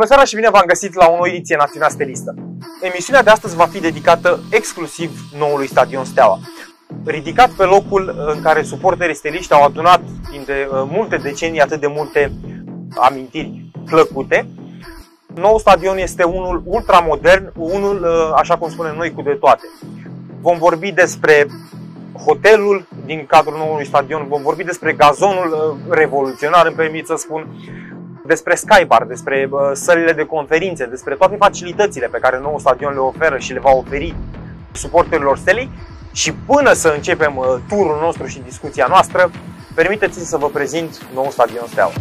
Bună seara și bine v-am găsit la o nouă ediție Națiunea Stelistă. Emisiunea de astăzi va fi dedicată exclusiv noului stadion Steaua. Ridicat pe locul în care suporterii steliști au adunat timp de uh, multe decenii atât de multe amintiri plăcute, nou stadion este unul ultramodern, unul, uh, așa cum spunem noi, cu de toate. Vom vorbi despre hotelul din cadrul noului stadion, vom vorbi despre gazonul uh, revoluționar, îmi permit să spun, despre Skybar, despre uh, sălile de conferințe, despre toate facilitățile pe care noul stadion le oferă și le va oferi suporterilor Stelei. Și până să începem uh, turul nostru și discuția noastră, permiteți-mi să vă prezint noul stadion Steaua.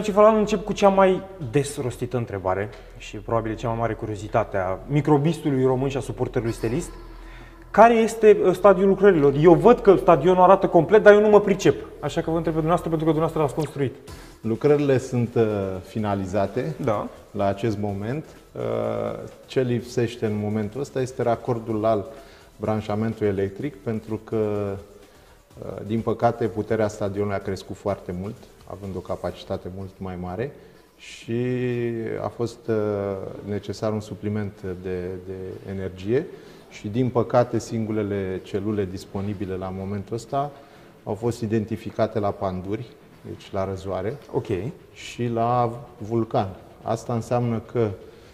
Domnule Cifalan, încep cu cea mai des rostită întrebare și probabil cea mai mare curiozitate a microbistului român și a suporterului stelist. Care este uh, stadiul lucrărilor? Eu văd că stadionul arată complet, dar eu nu mă pricep. Așa că vă întreb pe dumneavoastră, pentru că dumneavoastră l-ați construit. Lucrările sunt uh, finalizate Da. la acest moment. Uh, Ce lipsește în momentul ăsta este racordul al branșamentul electric, pentru că, uh, din păcate, puterea stadionului a crescut foarte mult, având o capacitate mult mai mare și a fost uh, necesar un supliment de, de energie și, din păcate, singurele celule disponibile la momentul ăsta au fost identificate la panduri, deci la răzoare, Ok. și la vulcan. Asta înseamnă că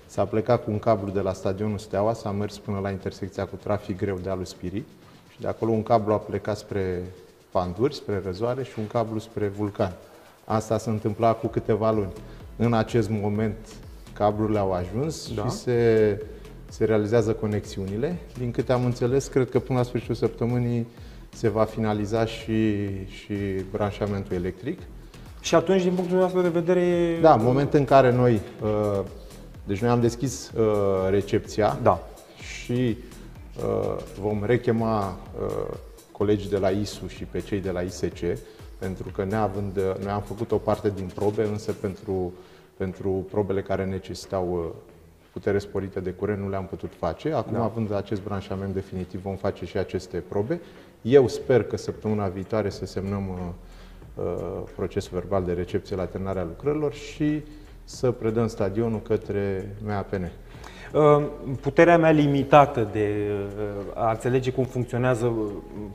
s-a plecat cu un cablu de la stadionul Steaua, s-a mers până la intersecția cu trafic greu de Alu Spirit și de acolo un cablu a plecat spre Panduri, spre răzoare și un cablu spre vulcan. Asta s-a întâmplat cu câteva luni. În acest moment cablurile au ajuns Da. și se, se realizează conexiunile. Din câte am înțeles, cred că până la sfârșitul săptămânii se va finaliza și, și branșamentul electric. Și atunci, din punctul nostru de vedere, e- Da, în momentul în care noi, uh, deci noi am deschis uh, recepția Da. și uh, vom rechema uh, colegii de la ISU și pe cei de la ISC, pentru că neavând, uh, noi am făcut o parte din probe, însă pentru, pentru probele care necesitau uh, putere sporită de curent nu le-am putut face. Acum, Da. având acest branșament definitiv, vom face și aceste probe. Eu sper că săptămâna viitoare să semnăm uh, uh, procesul verbal de recepție la terminarea lucrărilor și să predăm stadionul către MAPN. Uh, Puterea mea limitată de uh, a înțelege cum funcționează uh,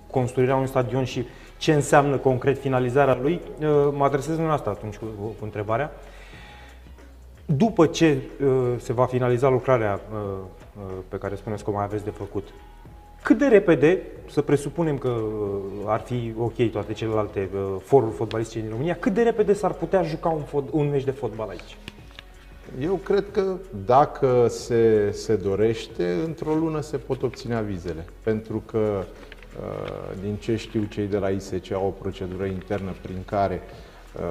construirea unui stadion și ce înseamnă concret finalizarea lui, uh, mă adresez dumneavoastră atunci cu, cu întrebarea. După ce uh, se va finaliza lucrarea uh, uh, pe care spuneți că o mai aveți de făcut, cât de repede, să presupunem că uh, ar fi ok toate celelalte uh, foruri fotbalistice din România, cât de repede s-ar putea juca un, fot, un meci de fotbal aici? Eu cred că dacă se, se dorește, într-o lună se pot obține avizele. Pentru că, uh, din ce știu cei de la ISC, au o procedură internă prin care, uh,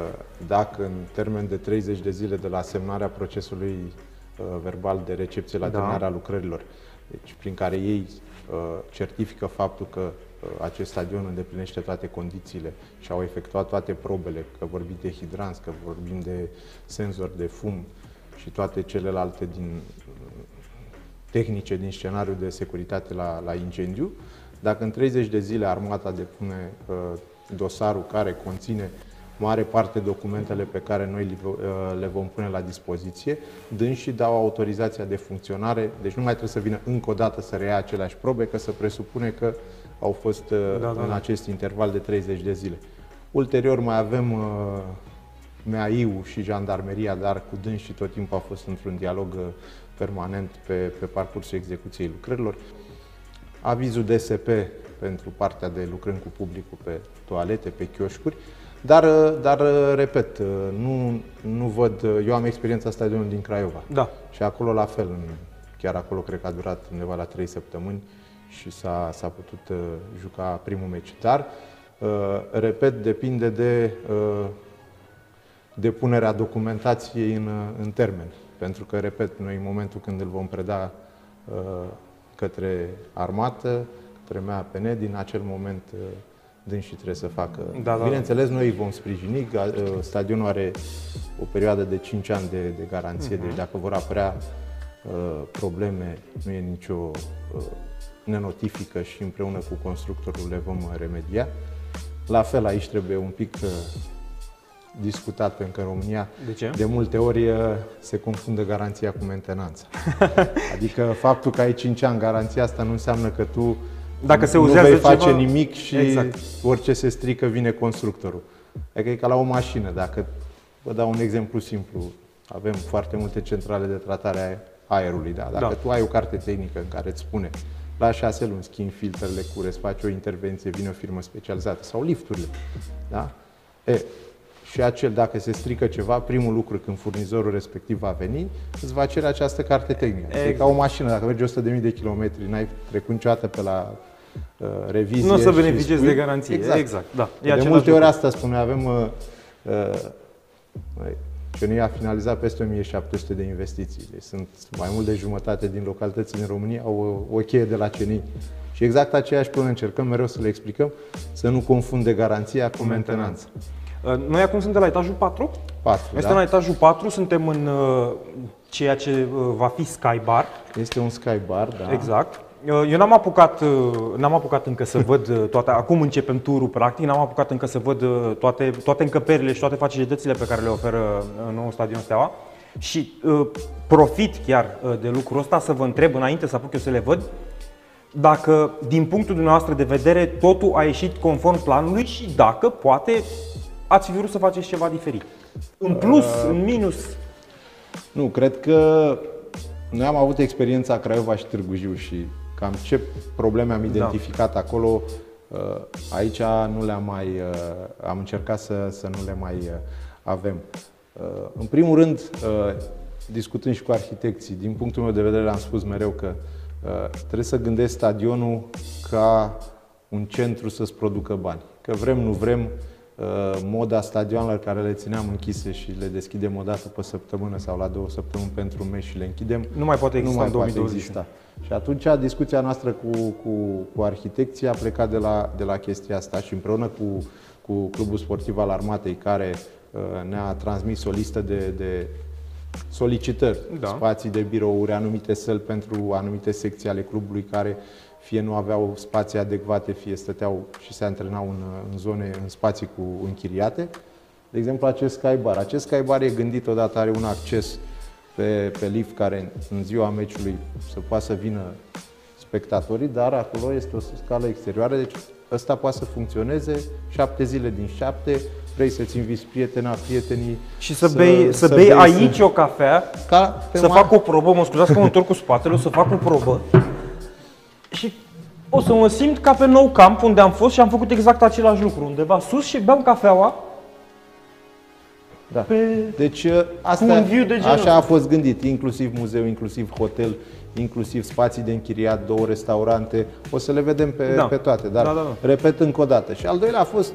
dacă în termen de 30 de zile de la semnarea procesului uh, verbal de recepție la Da. terminarea lucrărilor, deci prin care ei uh, certifică faptul că uh, acest stadion îndeplinește toate condițiile și au efectuat toate probele, că vorbim de hidranți, că vorbim de senzori de fum și toate celelalte din tehnice din scenariul de securitate la, la incendiu. Dacă în 30 de zile armata depune uh, dosarul care conține mare parte documentele pe care noi le, vo- uh, le vom pune la dispoziție, dânsii dau autorizația de funcționare, deci nu mai trebuie să vină încă o dată să reia aceleași probe, că se presupune că au fost uh, Da, da, în da. acest interval de 30 de zile. Ulterior mai avem uh, MAI-ul și jandarmeria, dar cu dânsii tot timpul a fost într-un dialog uh, permanent pe, pe parcursul execuției lucrărilor. Avizul DSP pentru partea de lucrând cu publicul pe toalete, pe chioșcuri, dar, uh, dar uh, repet, uh, nu, nu văd, uh, eu am experiența stadionului din Craiova Da. și acolo la fel, în- chiar acolo cred că a durat undeva la 3 săptămâni și s-a, s-a putut uh, juca primul meci. Dar, uh, repet, depinde de uh, depunerea documentației în, în termen. Pentru că, repet, noi în momentul când îl vom preda uh, către armată, către MAPN, din acel moment uh, dânsii trebuie să facă. Da, da. Bineînțeles, noi îi vom sprijini. Uh, stadionul are o perioadă de 5 ani de, de garanție, uh-huh. deci dacă vor apărea uh, probleme, nu e nicio uh, ne notifică și împreună cu constructorul le vom remedia. La fel, aici trebuie un pic uh, discutat, pentru că în România de, ce? de multe ori uh, se confundă garanția cu mentenanța. adică faptul că ai 5 ani garanția asta nu înseamnă că tu Dacă se nu uzează vei face ceva... nimic și Exact. orice se strică vine constructorul. Adică e ca la o mașină. Dacă vă dau un exemplu simplu, avem foarte multe centrale de tratare a aerului. Da? Dacă Da. tu ai o carte tehnică în care îți spune la șase luni schimbi filtrele, cureți, faci o intervenție, vine o firmă specializată sau lifturile. Da? E, și acel, dacă se strică ceva, primul lucru când furnizorul respectiv va veni, îți va cere această carte tehnică. Exact. E Exact. ca o mașină, dacă mergi 100.000 de kilometri, n-ai trecut niciodată pe la uh, revizie Nu o să și beneficiezi spui- de garanție. Exact, exact da. E de același multe ori lucru. asta spune, avem uh, uh, CNI a finalizat peste 1700 de investiții. Deci sunt mai mult de jumătate din localitățile din România au o, o cheie de la CNI. Și exact aceeași problemă încercăm mereu să le explicăm, să nu confunde garanția cu mentenanța. Uh, Noi acum suntem la etajul 4. 4, Este da? la etajul 4, suntem în uh, ceea ce uh, va fi Sky Bar. Este un sky bar, da. Exact. Uh, Eu n-am apucat, uh, n-am apucat încă să văd uh, toate, acum începem turul practic, n-am apucat încă să văd uh, toate, toate încăperile și toate facilitățile pe care le oferă uh, noul stadion Steaua. Și uh, profit chiar uh, de lucrul ăsta să vă întreb înainte să apuc eu să le văd dacă din punctul dumneavoastră de vedere totul a ieșit conform planului și dacă poate ați fi vrut să faceți ceva diferit. În plus, în minus. Nu, cred că noi am avut experiența Craiova și Târgu Jiu și cam ce probleme am identificat acolo, uh, aici nu le-am mai, uh, am încercat să, să nu le mai uh, avem. Uh, În primul rând, uh, discutând și cu arhitecții, din punctul meu de vedere am spus mereu că uh, trebuie să gândești stadionul ca un centru să-ți producă bani. Că vrem, nu vrem, uh, moda stadioanelor care le țineam închise și le deschidem o dată pe săptămână sau la două săptămâni pentru un mes și le închidem, Nu mai poate exista nu mai în poate 2021. exista. Și atunci discuția noastră cu, cu, cu arhitecții a plecat de la, de la chestia asta și împreună cu, cu Clubul Sportiv al Armatei, care uh, ne-a transmis o listă de, de solicitări, Da. spații de birouri, anumite săli pentru anumite secții ale clubului care fie nu aveau spații adecvate, fie stăteau și se antrenau în, în zone, în spații cu închiriate. De exemplu, acest sky bar. Acest sky bar e gândit odată, are un acces pe, pe lift care în ziua meciului să poată să vină spectatorii, dar acolo este o scală exterioară, deci ăsta poate să funcționeze șapte zile din șapte, vrei să-ți inviți prietena, prietenii. Și să, bei, să, bei bei, aici o cafea, ca pe să mar- fac o probă, mă scuzați că mă întorc cu spatele, o să fac o probă și o să mă simt ca pe nou camp unde am fost și am făcut exact același lucru, undeva sus și beam cafeaua Da. pe... Deci asta, un view de genul așa ăsta. a fost gândit, inclusiv muzeu, inclusiv hotel, inclusiv spații de închiriat, două restaurante, o să le vedem pe, Da. pe toate, dar Da, da, da. repet încă o dată. Și al doilea a fost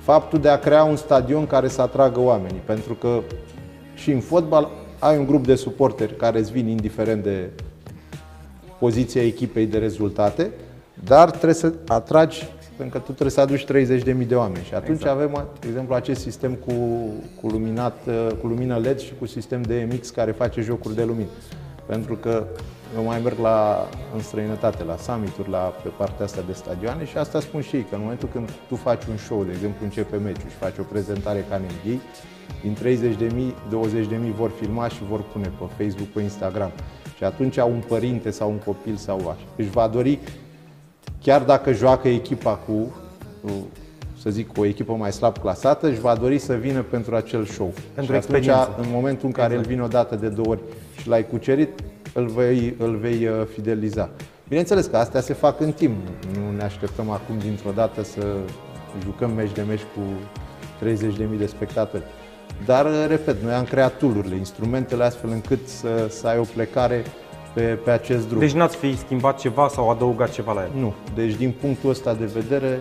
faptul de a crea un stadion care să atragă oamenii, pentru că și în fotbal ai un grup de suporteri care îți vin indiferent de poziția echipei de rezultate, dar trebuie să atragi, pentru că tu trebuie să aduci 30.000 de oameni. Și atunci exact. avem, de exemplu, acest sistem cu, cu, luminat, cu lumină LED și cu sistem de MX care face jocuri de lumină. Pentru că eu mai merg la, în străinătate, la summit la, pe partea asta de stadioane și asta spun și ei, că în momentul când tu faci un show, de exemplu începe meciul și faci o prezentare ca în NBA, din 30.000, 20.000 vor filma și vor pune pe Facebook, pe Instagram. Și atunci un părinte sau un copil sau așa își va dori, chiar dacă joacă echipa cu, cu, să zic, o echipă mai slab clasată, își va dori să vină pentru acel show. Pentru și atunci, experiență. în momentul în care exact. îl vine o dată de două ori și l-ai cucerit, îl vei, îl vei uh, fideliza. Bineînțeles că astea se fac în timp. Nu ne așteptăm acum dintr-o dată să jucăm meci de meci cu 30.000 de spectatori. Dar, uh, repet, noi am creat tool instrumentele astfel încât să, să ai o plecare pe, pe acest drum. Deci n-ați fi schimbat ceva sau adăugat ceva la el. Nu. Deci, din punctul ăsta de vedere,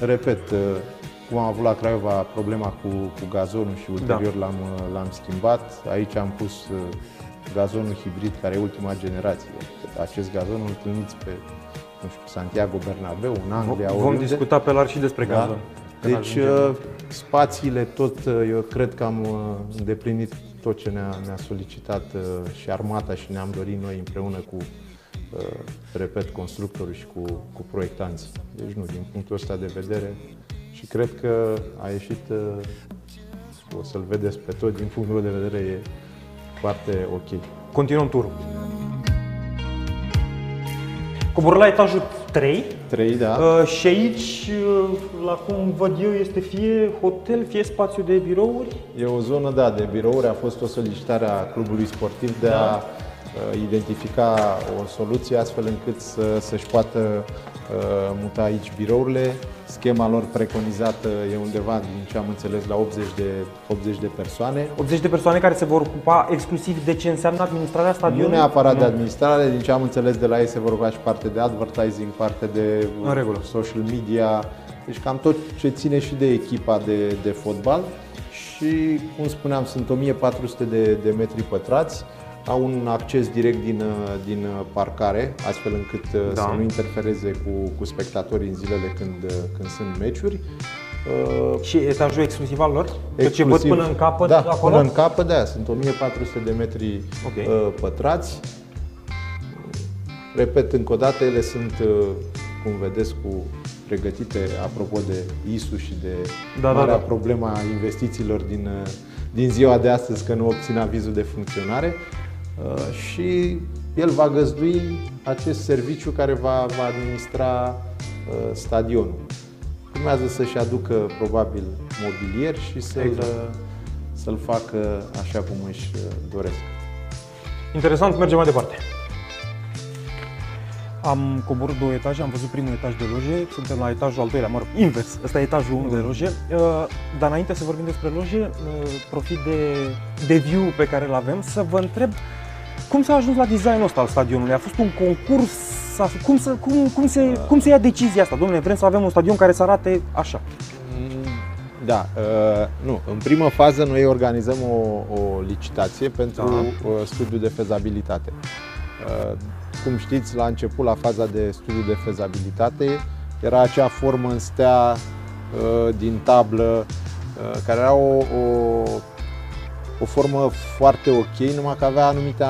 repet, uh, cum am avut la Craiova problema cu, cu gazonul și ulterior da. l-am, l-am schimbat. Aici am pus uh, gazonul hibrid, care e ultima generație. Acest gazon îl întâlniți pe nu știu, Santiago Bernabeu, în Anglia. Vom oriunde. discuta pe larg și despre da? Gazon. Deci uh, spațiile tot, uh, eu cred că am îndeplinit tot ce ne-a, ne solicitat și armata și ne-am dorit noi împreună cu repet, constructorul și cu, cu proiectanții. Deci nu, din punctul ăsta de vedere și cred că a ieșit, o să-l vedeți pe tot, din punctul meu de vedere e foarte ok. Continuăm turul. Coborâ la etajul 3. 3, da. Uh, și aici, uh, la cum văd eu, este fie hotel, fie spațiu de birouri. E o zonă, da, de birouri. A fost o solicitare a clubului sportiv de da. a uh, identifica o soluție astfel încât să, să-și poată uh, muta aici birourile. Schema lor preconizată e undeva, din ce am înțeles, la 80 de, 80 de persoane. 80 de persoane care se vor ocupa exclusiv de ce înseamnă administrarea stadionului? Nu neapărat nu. de administrare, din ce am înțeles de la ei se vor ocupa și parte de advertising, parte de În regulă. social media, deci cam tot ce ține și de echipa de, de fotbal. Și, cum spuneam, sunt 1400 de, de metri pătrați au un acces direct din, din parcare, astfel încât uh, da. să nu interfereze cu, cu spectatorii în zilele când, uh, când sunt meciuri. Uh, și etajul exclusiv al lor? Exclusiv. ce văd până în capăt da, acolo? până în capăt, da, sunt 1400 de metri okay. uh, pătrați. Repet încă o dată, ele sunt, uh, cum vedeți, cu pregătite apropo de ISU și de da, marea da, da. problema investițiilor din, din ziua de astăzi că nu obțin avizul de funcționare. Uh, și el va găzdui acest serviciu care va, va administra uh, stadionul. Urmează să-și aducă probabil mobilier și să-l, exact. să-l facă așa cum își uh, doresc. Interesant, mergem mai departe. Am coborât două etaje, am văzut primul etaj de loje, suntem la etajul al doilea, mă rog, invers, ăsta e etajul 1 de loje. Dar înainte să vorbim despre loje, profit de, de view pe care îl avem să vă întreb cum s-a ajuns la designul ăsta al stadionului? A fost un concurs? Cum, să, cum, cum, se, cum se ia decizia asta? Domnule, vrem să avem un stadion care să arate așa. Mm, da, uh, nu. În primă fază noi organizăm o, o licitație pentru da. Uh, studiu de fezabilitate. Uh, cum știți, la început, la faza de studiu de fezabilitate, era acea formă în stea uh, din tablă, uh, care era o, o o formă foarte ok, numai că avea anumite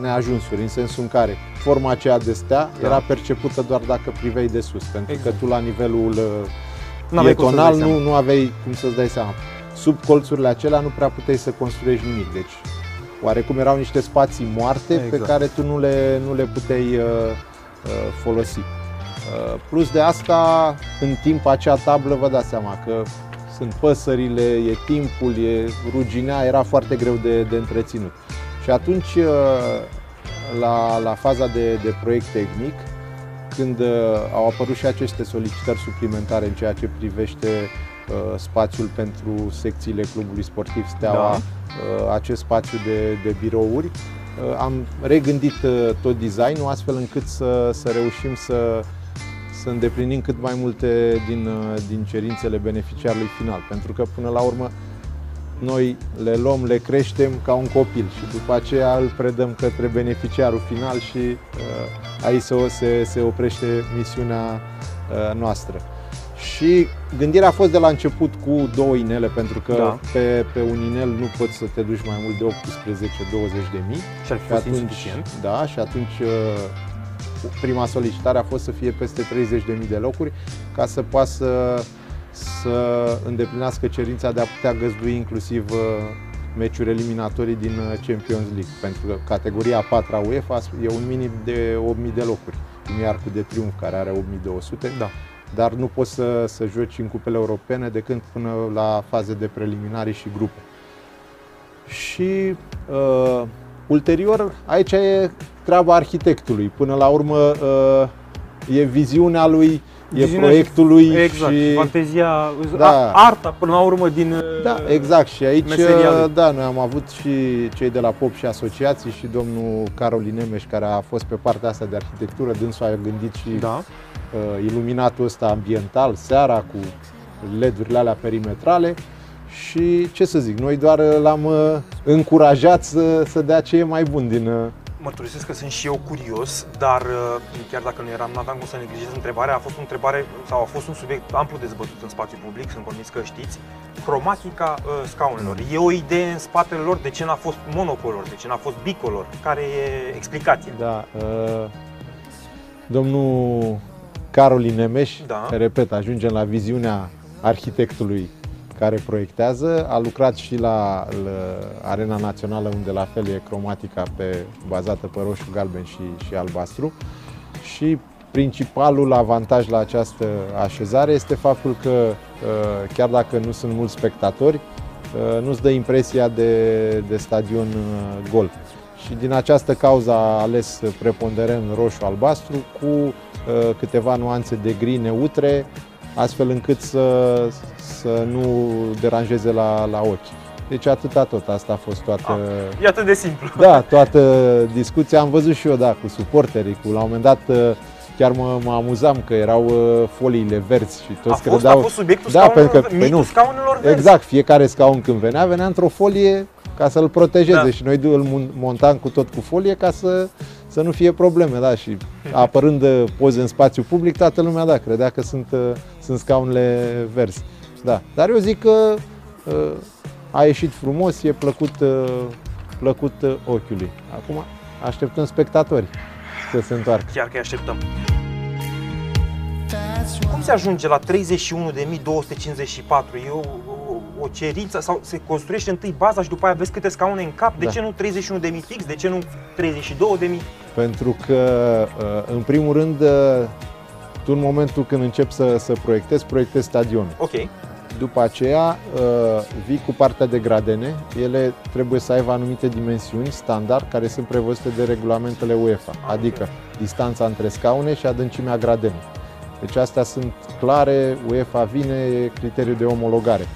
neajunsuri, în sensul în care forma aceea de stea da. era percepută doar dacă priveai de sus, pentru exact. că tu la nivelul pietonal nu, nu aveai cum să-ți dai seama. Sub colțurile acelea nu prea puteai să construiești nimic, deci oarecum erau niște spații moarte exact. pe care tu nu le, nu le puteai uh, uh, folosi. Uh, plus de asta, în timp acea tablă vă dați seama că sunt păsările, e timpul, e ruginea, era foarte greu de, de întreținut. Și atunci, uh, la, la faza de, de proiect tehnic, când uh, au apărut și aceste solicitări suplimentare în ceea ce privește uh, spațiul pentru secțiile clubului sportiv Steaua, da. uh, acest spațiu de, de birouri, uh, am regândit uh, tot designul astfel încât să, să reușim să să îndeplinim cât mai multe din, uh, din cerințele beneficiarului final. Pentru că până la urmă noi le luăm, le creștem ca un copil și după aceea îl predăm către beneficiarul final și uh, aici se, se, se oprește misiunea uh, noastră. Și gândirea a fost de la început cu două inele, pentru că da. pe, pe un inel nu poți să te duci mai mult de 18-20 de mii. Și ar fi fost atunci, insuficient. Da, și atunci uh, prima solicitare a fost să fie peste 30.000 de locuri ca să poată să, să îndeplinească cerința de a putea găzdui inclusiv uh, meciuri eliminatorii din uh, Champions League, pentru că categoria a 4 a UEFA e un minim de 8.000 de locuri, cum e Arcul de Triunf care are 8.200, da. Dar nu poți să, să joci în cupele europene decât până la faze de preliminari și grupe. Și uh, ulterior, aici e treaba arhitectului. Până la urmă uh, e viziunea lui, viziunea e proiectul lui exact, și fantezia, da. arta până la urmă din Da, uh, exact. Și aici meserialul. da, noi am avut și cei de la Pop și asociații și domnul Carolin Nemeș care a fost pe partea asta de arhitectură, dânsul a gândit și da. uh, iluminatul ăsta ambiental, seara cu LED-urile alea perimetrale și ce să zic, noi doar l-am uh, încurajat să, să dea ce e mai bun din, uh, mărturisesc că sunt și eu curios, dar uh, chiar dacă nu eram, n-aveam cum să neglijez întrebarea, a fost o întrebare sau a fost un subiect amplu dezbătut în spațiu public, sunt convins că știți, cromatica uh, scaunelor. E o idee în spatele lor de ce n-a fost monocolor, de ce n-a fost bicolor, care e explicația? Da, uh, domnul Carolin Nemeș, da. repet, ajungem la viziunea arhitectului care proiectează. A lucrat și la, la Arena Națională, unde la fel e cromatica pe, bazată pe roșu, galben și, și albastru. Și principalul avantaj la această așezare este faptul că, uh, chiar dacă nu sunt mulți spectatori, uh, nu-ți dă impresia de, de stadion uh, gol. Și din această cauză a ales preponderent roșu-albastru cu câteva nuanțe de gri neutre, astfel încât să, să nu deranjeze la, la ochi. Deci atâta tot, asta a fost toată... A, ah, e atât de simplu. Da, toată discuția. Am văzut și eu, da, cu suporterii, cu la un moment dat chiar mă, mă amuzam că erau uh, foliile verzi și toți a fost, credeau... A fost subiectul da, pentru că, păi nu, scaunelor verzi. Exact, fiecare scaun când venea, venea într-o folie ca să-l protejeze da. și noi îl montam cu tot cu folie ca să, să nu fie probleme, da, și apărând poze în spațiu public, toată lumea, da, credea că sunt, uh, sunt scaunele verzi. Da, dar eu zic că uh, a ieșit frumos, e plăcut, uh, plăcut uh, ochiului. Acum așteptăm spectatori să se întoarcă. Chiar că așteptăm. Cum se ajunge la 31.254? E o, o, o cerință sau se construiește întâi baza și după aia vezi câte scaune în cap? De da. ce nu 31.000 fix? De ce nu 32.000? Pentru că, uh, în primul rând, uh, tu în momentul când începi să, să proiectezi, proiectezi stadionul. Ok. După aceea uh, vii cu partea de gradene. Ele trebuie să aibă anumite dimensiuni standard care sunt prevăzute de regulamentele UEFA, adică distanța între scaune și adâncimea gradenei. Deci astea sunt clare, UEFA vine, e criteriul de omologare.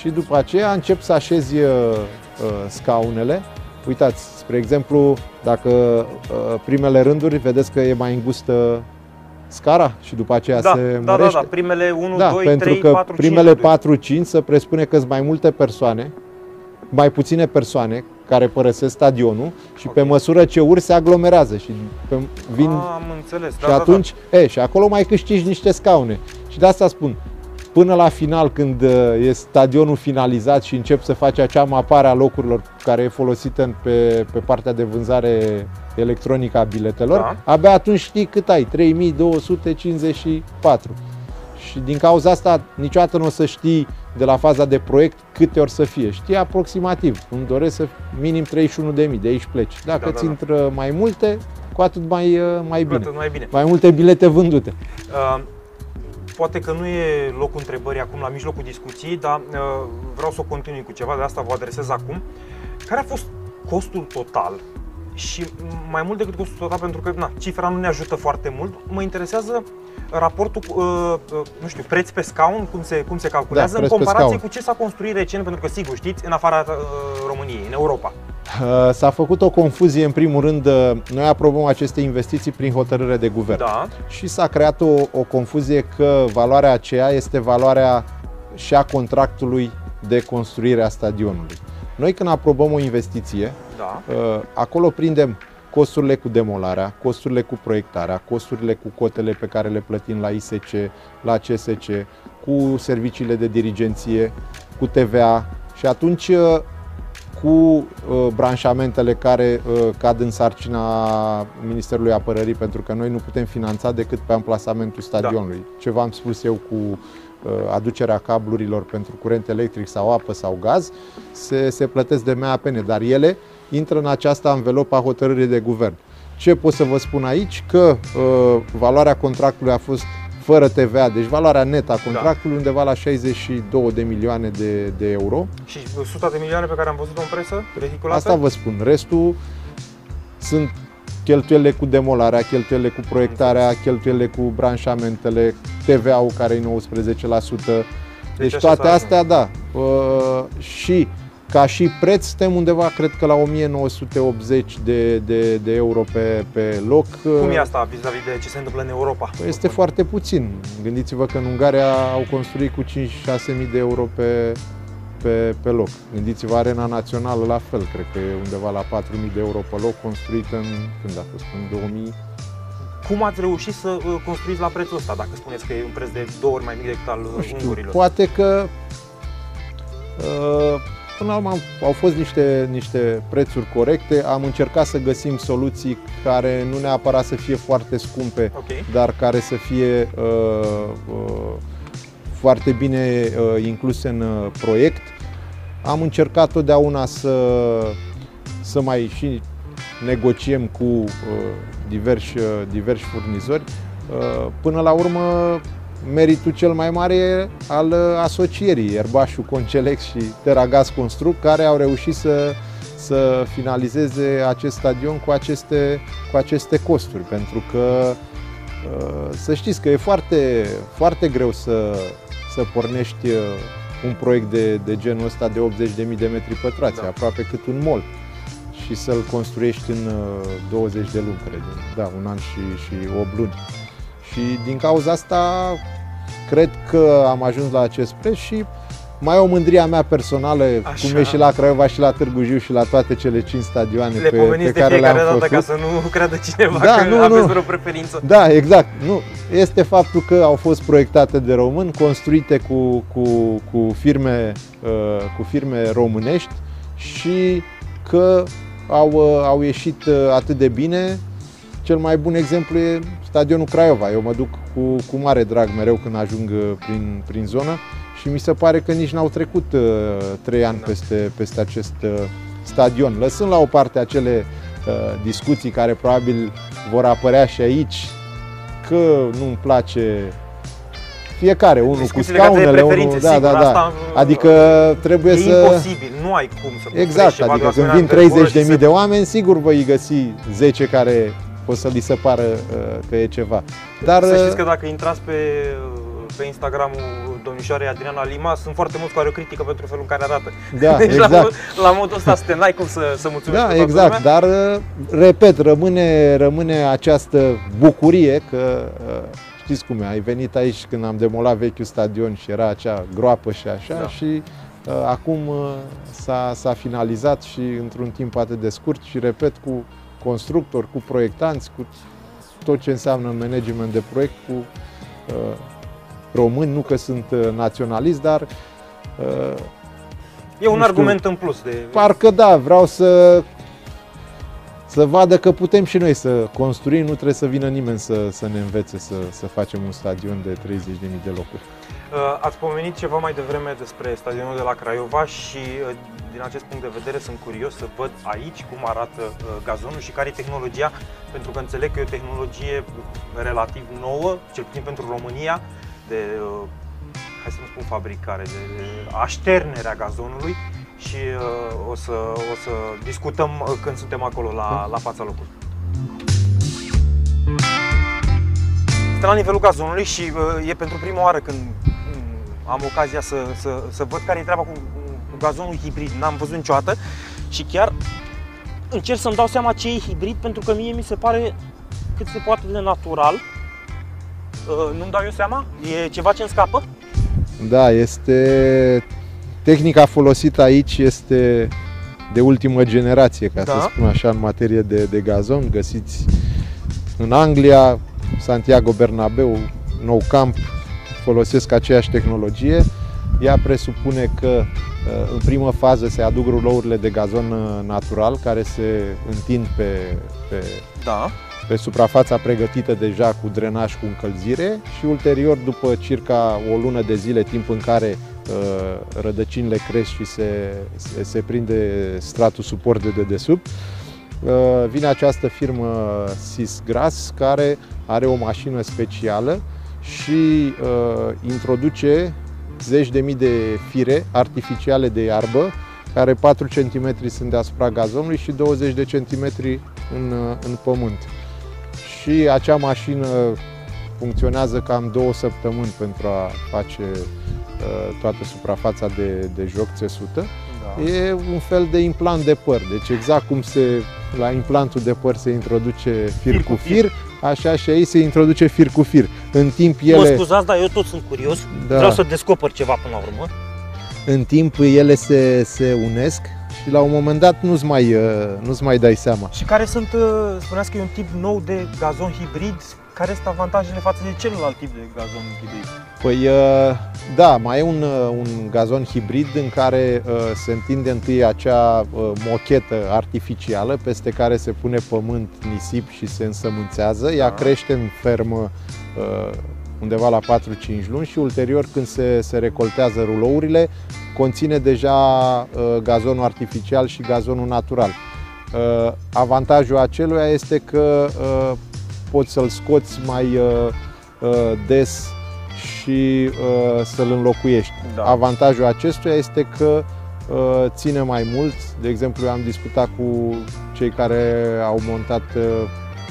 Și după aceea încep să așezi uh, uh, scaunele. Uitați, spre exemplu, dacă primele rânduri vedeți că e mai îngustă scara și după aceea da, se da, mărește? Da, da, primele 1, da, 2, pentru 3, că 4, primele 4-5 se presupune că sunt mai multe persoane, mai puține persoane care părăsesc stadionul și okay. pe măsură ce uri se aglomerează și pe, vin... A, am înțeles, și da, atunci, da, da. E, și acolo mai câștigi niște scaune. Și de asta spun, până la final, când uh, e stadionul finalizat și încep să faci acea mapare a locurilor care e folosită pe, pe partea de vânzare electronică a biletelor, da. abia atunci știi cât ai, 3254. Și din cauza asta niciodată nu o să știi de la faza de proiect câte ori să fie. Știi aproximativ. Îmi doresc să minim 31.000, de aici pleci. Dacă da, da, ți da. intră mai multe, cu atât mai, uh, mai bine. Atât mai bine. Mai multe bilete vândute. Uh, poate că nu e locul întrebării acum la mijlocul discuției, dar uh, vreau să o continui cu ceva, de asta vă adresez acum. Care a fost costul total și mai mult decât costul total, pentru că na, cifra nu ne ajută foarte mult, mă interesează raportul, uh, uh, nu știu, preț pe scaun, cum se, cum se calculează, da, în comparație cu ce s-a construit recent, pentru că, sigur, știți, în afara uh, României, în Europa. Uh, s-a făcut o confuzie, în primul rând, uh, noi aprobăm aceste investiții prin hotărâre de guvern. Da. Și s-a creat o, o confuzie că valoarea aceea este valoarea și a contractului de construire a stadionului. Noi când aprobăm o investiție, da. Uh, acolo prindem costurile cu demolarea, costurile cu proiectarea, costurile cu cotele pe care le plătim la ISC, la CSC, cu serviciile de dirigenție, cu TVA și atunci cu uh, branșamentele care uh, cad în sarcina Ministerului Apărării, pentru că noi nu putem finanța decât pe amplasamentul stadionului. Da. Ce v-am spus eu cu uh, aducerea cablurilor pentru curent electric sau apă sau gaz, se, se plătesc de MAPN, dar ele intră în această anvelopă a hotărârii de guvern. Ce pot să vă spun aici? Că uh, valoarea contractului a fost fără TVA, deci valoarea netă a contractului da. undeva la 62 de milioane de, de euro. Și 100 de milioane pe care am văzut-o în presă, vehiculată? Asta vă spun. Restul sunt cheltuielile cu demolarea, cheltuielile cu proiectarea, cheltuielile cu branșamentele, TVA-ul care e 19%. Deci, deci toate astea, da. Uh, și ca și preț suntem undeva, cred că la 1980 de, de, de euro pe, pe loc. Cum e asta vis-a-vis de ce se întâmplă în Europa? Este foarte puțin. Gândiți-vă că în Ungaria au construit cu 5-6 mii de euro pe, pe, pe loc. Gândiți-vă Arena Națională la fel, cred că e undeva la 4.000 de euro pe loc, construită în, când a fost, în 2000. Cum ați reușit să uh, construiți la prețul ăsta, dacă spuneți că e un preț de două ori mai mic decât al uh, știu, ungurilor? Poate că uh, Până la urmă au fost niște, niște prețuri corecte, am încercat să găsim soluții care nu neapărat să fie foarte scumpe, okay. dar care să fie uh, uh, foarte bine uh, incluse în uh, proiect. Am încercat totdeauna să, să mai și negociem cu uh, diversi, uh, diversi furnizori. Uh, până la urmă, meritul cel mai mare e al uh, asocierii Erbașu Concelex și Teragaz Construct, care au reușit să, să finalizeze acest stadion cu aceste, cu aceste costuri, pentru că uh, să știți că e foarte, foarte greu să, să pornești uh, un proiect de, de genul ăsta de 80.000 de metri pătrați, da. aproape cât un mol și să-l construiești în 20 de luni, cred. Da, un an și, și 8 luni. Și din cauza asta cred că am ajuns la acest preț și mai o mândria mea personală, Așa. cum e și la Craiova și la Târgu Jiu și la toate cele 5 stadioane le pe, pe care le-am dată făcut. ca să nu creadă cineva da, că nu, aveți vreo preferință. Da, exact. Nu. Este faptul că au fost proiectate de români, construite cu, cu, cu, firme, uh, cu firme românești și că au, uh, au ieșit uh, atât de bine cel mai bun exemplu e stadionul Craiova. Eu mă duc cu, cu mare drag mereu când ajung uh, prin, prin zonă și mi se pare că nici n-au trecut uh, trei ani da. peste, peste acest uh, stadion. Lăsând la o parte acele uh, discuții care probabil vor apărea și aici, că nu-mi place fiecare, unul cu scaunele, unul, da, da, da. Asta, adică trebuie e să... imposibil, nu ai cum să Exact, adică când vin 30.000 de oameni, sigur vă găsi 10 care o să li se pară uh, că e ceva. Dar, să știți uh, că dacă intrați pe, pe Instagramul domnișoarei Adriana Lima, sunt foarte mulți care o critică pentru felul în care arată. Da, deci exact. la, la modul ăsta să n-ai cum să, să mulțumești Da, exact, lumea. dar uh, repet, rămâne, rămâne această bucurie că știți cum e, ai venit aici când am demolat vechiul stadion și era acea groapă și așa da. și uh, acum uh, s-a, s-a finalizat și într-un timp atât de scurt și repet cu constructori, cu proiectanți, cu tot ce înseamnă management de proiect, cu uh, români, nu că sunt uh, naționalist, dar uh, E un știu, argument în plus de... Parcă da, vreau să să vadă că putem și noi să construim, nu trebuie să vină nimeni să, să ne învețe să, să facem un stadion de 30.000 de locuri. Uh, ați pomenit ceva mai devreme despre stadionul de la Craiova și uh, din acest punct de vedere sunt curios să văd aici cum arată uh, gazonul și care e tehnologia, pentru că înțeleg că e o tehnologie relativ nouă, cel puțin pentru România, de, hai să nu spun fabricare, de așternerea gazonului și o să, o să discutăm când suntem acolo la, la fața locului. Suntem la nivelul gazonului și e pentru prima oară când am ocazia să, să, să văd care e treaba cu, cu gazonul hibrid. N-am văzut niciodată și chiar încerc să-mi dau seama ce e hibrid pentru că mie mi se pare cât se poate de natural. Uh, nu-mi dau eu seama? E ceva ce-mi scapă? Da, este... Tehnica folosită aici este de ultimă generație, ca da. să spun așa, în materie de, de gazon. Găsiți în Anglia, Santiago Bernabeu, Nou Camp, folosesc aceeași tehnologie. Ea presupune că uh, în primă fază se aduc rulourile de gazon uh, natural care se întind pe, pe, da. pe suprafața pregătită deja cu drenaj cu încălzire și ulterior, după circa o lună de zile, timp în care uh, rădăcinile cresc și se, se, se prinde stratul suport de dedesubt, uh, vine această firmă Sisgras care are o mașină specială și uh, introduce zeci de mii de fire artificiale de iarbă, care 4 cm sunt deasupra gazonului și 20 de cm în, uh, în pământ. Și acea mașină funcționează cam două săptămâni pentru a face uh, toată suprafața de, de joc țesută Da. E un fel de implant de păr. Deci exact cum se, la implantul de păr se introduce fir, fir cu fir, fir, așa și aici se introduce fir cu fir. În timp ele... Mă scuzați, dar eu tot sunt curios. Da. Vreau să descoper ceva până la urmă. În timp ele se, se unesc și la un moment dat nu-ți mai, uh, nu mai dai seama. Și care sunt, uh, spuneați că e un tip nou de gazon hibrid, care sunt avantajele față de celălalt tip de gazon hibrid? Păi uh, da, mai e un, un gazon hibrid în care se întinde întâi acea mochetă artificială peste care se pune pământ, nisip și se însămânțează. Ea da. crește în fermă undeva la 4-5 luni și ulterior când se, se recoltează rulourile, conține deja uh, gazonul artificial și gazonul natural. Uh, avantajul aceluia este că uh, poți să-l scoți mai uh, uh, des și uh, să-l înlocuiești. Da. Avantajul acestuia este că uh, ține mai mult. De exemplu, eu am discutat cu cei care au montat uh,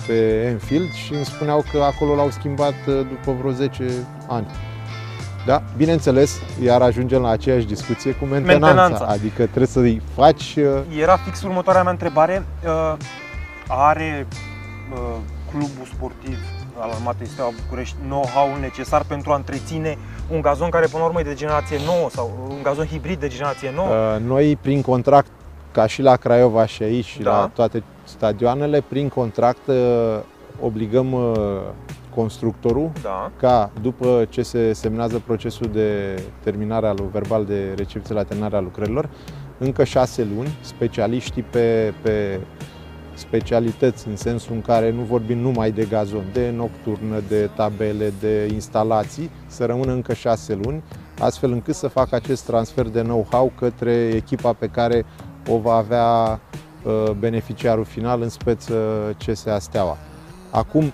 pe Enfield și îmi spuneau că acolo l-au schimbat uh, după vreo 10 ani. Da, bineînțeles, iar ajungem la aceeași discuție cu mentenanța, mentenanța. adică trebuie să-i faci... Uh, Era fix următoarea mea întrebare. Uh, are clubul sportiv al Armatei Steaua București know-how necesar pentru a întreține un gazon care până la urmă e de generație nouă sau un gazon hibrid de generație nouă? Noi, prin contract, ca și la Craiova și aici și da. la toate stadioanele, prin contract uh, obligăm uh, constructorul da. ca după ce se semnează procesul de terminare al verbal de recepție la terminarea lucrărilor, încă șase luni, specialiștii pe, pe specialități în sensul în care nu vorbim numai de gazon, de nocturnă, de tabele, de instalații, să rămână încă șase luni, astfel încât să facă acest transfer de know-how către echipa pe care o va avea uh, beneficiarul final, în speță CSA Steaua. Acum,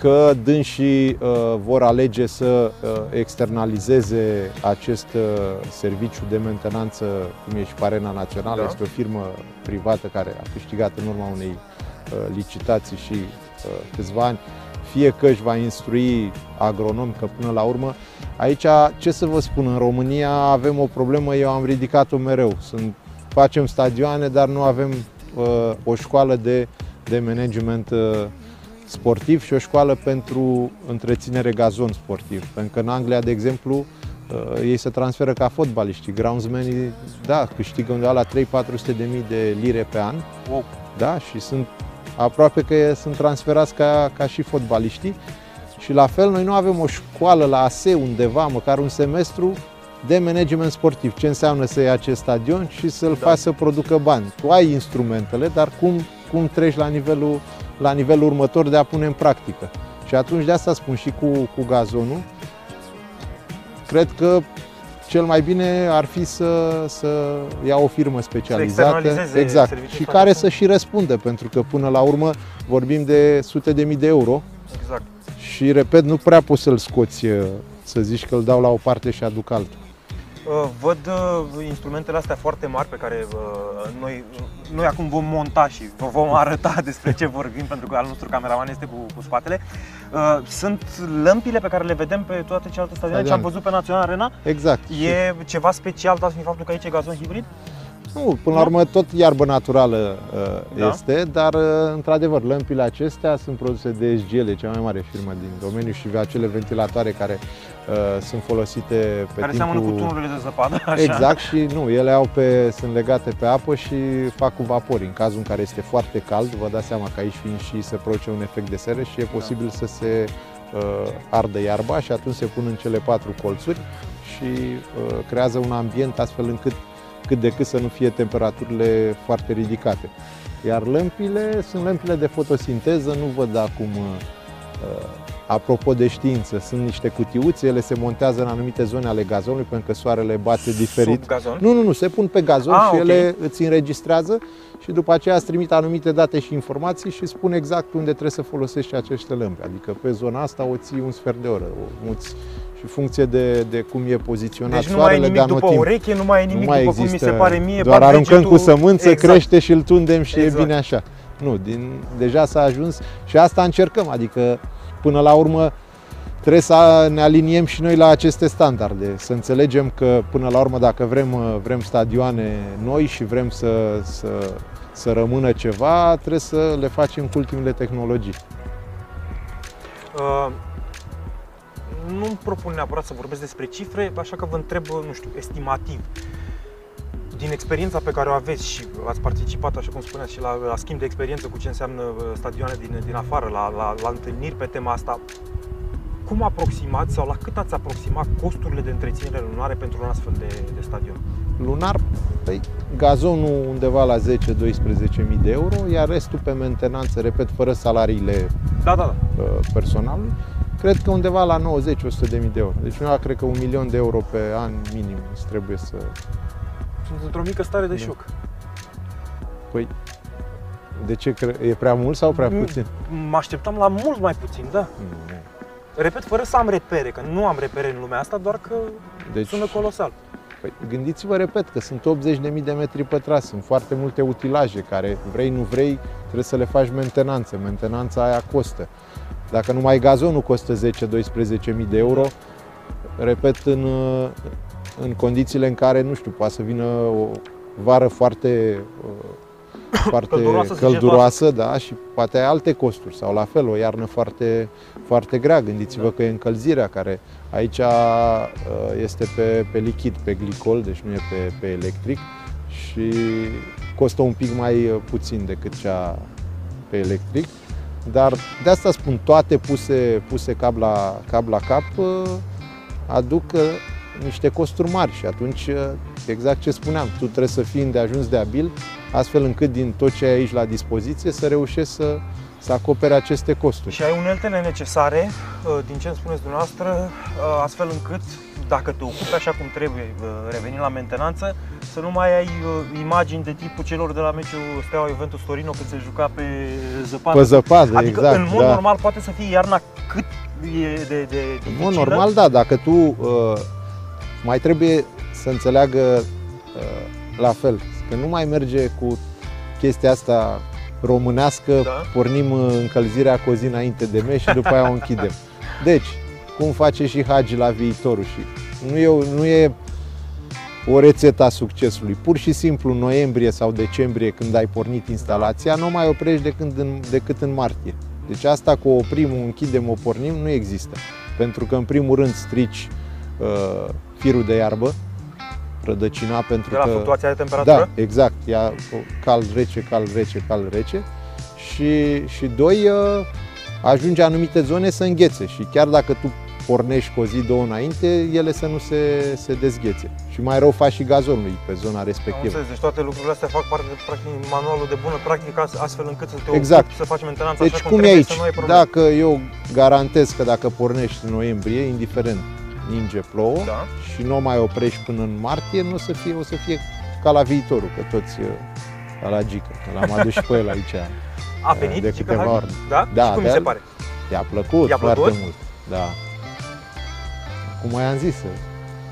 că dânsii uh, vor alege să uh, externalizeze acest serviciu de mentenanță, cum e și Parena Națională, da. este o firmă privată care a câștigat în urma unei licitații și câțiva ani, fie că își va instrui agronom, că până la urmă, aici, ce să vă spun, în România avem o problemă, eu am ridicat-o mereu. Sunt facem stadioane, dar nu avem uh, o școală de, de management uh, sportiv și o școală pentru întreținere gazon sportiv. Pentru că în Anglia, de exemplu, uh, ei se transferă ca fotbaliști. Groundsmenii, da, câștigă undeva la 3-400 de mii de lire pe an. Wow. Da, și sunt aproape că sunt transferați ca, ca și fotbaliștii. Și la fel, noi nu avem o școală la ASE undeva, măcar un semestru, de management sportiv. Ce înseamnă să iei acest stadion și să-l da. faci să producă bani. Tu ai instrumentele, dar cum, cum treci la nivelul, la nivelul următor de a pune în practică. Și atunci de asta spun și cu, cu gazonul. Cred că cel mai bine ar fi să, să ia o firmă specializată exact, și care să și răspundă, pentru că până la urmă vorbim de sute de mii de euro. Exact. Și repet, nu prea poți să-l scoți, să zici că îl dau la o parte și aduc altul. Uh, văd uh, instrumentele astea foarte mari pe care uh, noi, noi acum vom monta și vă vom arăta despre ce vorbim, pentru că al nostru cameraman este cu, cu spatele. Sunt lămpile pe care le vedem pe toate celelalte stadioane, ce am văzut pe Național Arena. Exact. E ceva special, dat fiind faptul că aici e gazon hibrid? Nu, până la urmă tot iarbă naturală uh, da. este, dar uh, într-adevăr lămpile acestea sunt produse de SGL, cea mai mare firmă din domeniu și acele ventilatoare care uh, sunt folosite pe care timpul... seamănă cu tunurile de zăpadă, așa. Exact și nu, ele au pe, sunt legate pe apă și fac cu vapori. În cazul în care este foarte cald, vă dați seama că aici fiind și se produce un efect de seră și e posibil da. să se uh, ardă iarba și atunci se pun în cele patru colțuri și uh, creează un ambient astfel încât cât de cât să nu fie temperaturile foarte ridicate. Iar lămpile sunt lămpile de fotosinteză, nu văd acum, uh, apropo de știință, sunt niște cutiuțe, ele se montează în anumite zone ale gazonului pentru că soarele bate diferit. Sub gazon? Nu, nu, nu, se pun pe gazon ah, și okay. ele îți înregistrează și după aceea îți trimit anumite date și informații și spun exact unde trebuie să folosești aceste lămpi. Adică pe zona asta o ții un sfert de oră, o muți în funcție de, de cum e poziționat deci nu mai e nimic după ureche, nu mai e nimic nu mai după cum mi se pare mie. Doar aruncăm cu sămânță, exact. crește și îl tundem și exact. e bine așa. Nu, din, deja s-a ajuns și asta încercăm, adică până la urmă trebuie să ne aliniem și noi la aceste standarde, să înțelegem că până la urmă dacă vrem, vrem stadioane noi și vrem să, să, să rămână ceva, trebuie să le facem cu ultimele tehnologii. Uh, nu propun neapărat să vorbesc despre cifre, așa că vă întreb, nu știu, estimativ. Din experiența pe care o aveți și ați participat, așa cum spuneați, și la, la schimb de experiență cu ce înseamnă uh, stadioane din, din afară, la, la, la întâlniri pe tema asta, cum aproximați sau la cât ați aproximat costurile de întreținere lunare pentru un astfel de, de stadion? Lunar, păi, gazonul undeva la 10-12 mii de euro, iar restul pe mentenanță, repet, fără salariile da, da, da. Uh, personalului, cred că undeva la 90-100 de mii de euro. Deci undeva cred că un milion de euro pe an minim trebuie să... Sunt într-o mică stare de da. șoc. Păi, de ce? E prea mult sau prea mm, puțin? Mă așteptam la mult mai puțin, da. Mm. Repet, fără să am repere, că nu am repere în lumea asta, doar că deci, sună colosal. Păi, gândiți-vă, repet, că sunt 80.000 de metri pătrați, sunt foarte multe utilaje care, vrei, nu vrei, trebuie să le faci mentenanță. Mentenanța aia costă. Dacă numai gazonul costă 10-12 mii de euro, repet, în, în condițiile în care, nu știu, poate să vină o vară foarte, foarte călduroasă, călduroasă da, și poate ai alte costuri sau la fel, o iarnă foarte, foarte grea. Gândiți-vă da. că e încălzirea care aici este pe, pe lichid, pe glicol, deci nu e pe, pe electric și costă un pic mai puțin decât cea pe electric. Dar de asta spun, toate puse, puse cap, la, cap la cap uh, aduc uh, niște costuri mari și atunci, uh, exact ce spuneam, tu trebuie să fii de ajuns de abil, astfel încât din tot ce ai aici la dispoziție să reușești să, să acopere aceste costuri. Și ai uneltele necesare, din ce îmi spuneți dumneavoastră, astfel încât dacă te ocupi așa cum trebuie, revenind la mentenanță, să nu mai ai uh, imagini de tipul celor de la meciul Steaua Juventus Torino când se juca pe zăpadă. Pe zăpadă, adică, exact. în mod da. normal poate să fie iarna cât e de, de În mod normal, da, dacă tu uh, mai trebuie să înțeleagă uh, la fel, că nu mai merge cu chestia asta românească, da? pornim încălzirea cu o zi înainte de meci și după aia o închidem. Deci, cum face și Hagi la viitorul și nu e, nu e o rețetă a succesului. Pur și simplu în noiembrie sau decembrie când ai pornit instalația, nu mai oprești decât în, decât în martie. Deci asta cu o oprim, o închidem, o pornim, nu există. Pentru că în primul rând strici uh, firul de iarbă, rădăcina pentru de la că... fluctuația de temperatură? Da, exact. Ia cald, rece, cald, rece, cald, rece. Și, și doi, uh, ajunge anumite zone să înghețe și chiar dacă tu pornești cu o zi, două înainte, ele să nu se, se dezghețe. Și mai rău faci și gazonului pe zona respectivă. Am înțeles, deci toate lucrurile astea fac parte de practic, manualul de bună practică astfel încât să te exact. ocupi, să faci mentenanța deci, așa cum, cum e aici, să nu ai probleme. Dacă eu garantez că dacă pornești în noiembrie, indiferent ninge, plouă da. și nu mai oprești până în martie, nu o să fie, o să fie ca la viitorul, că toți ca la Gică, că l-am adus și pe el aici A venit de câteva ori. Da? da? Și cum mi se pare? I-a plăcut, I-a plăcut foarte mult. Da cum mai am zis,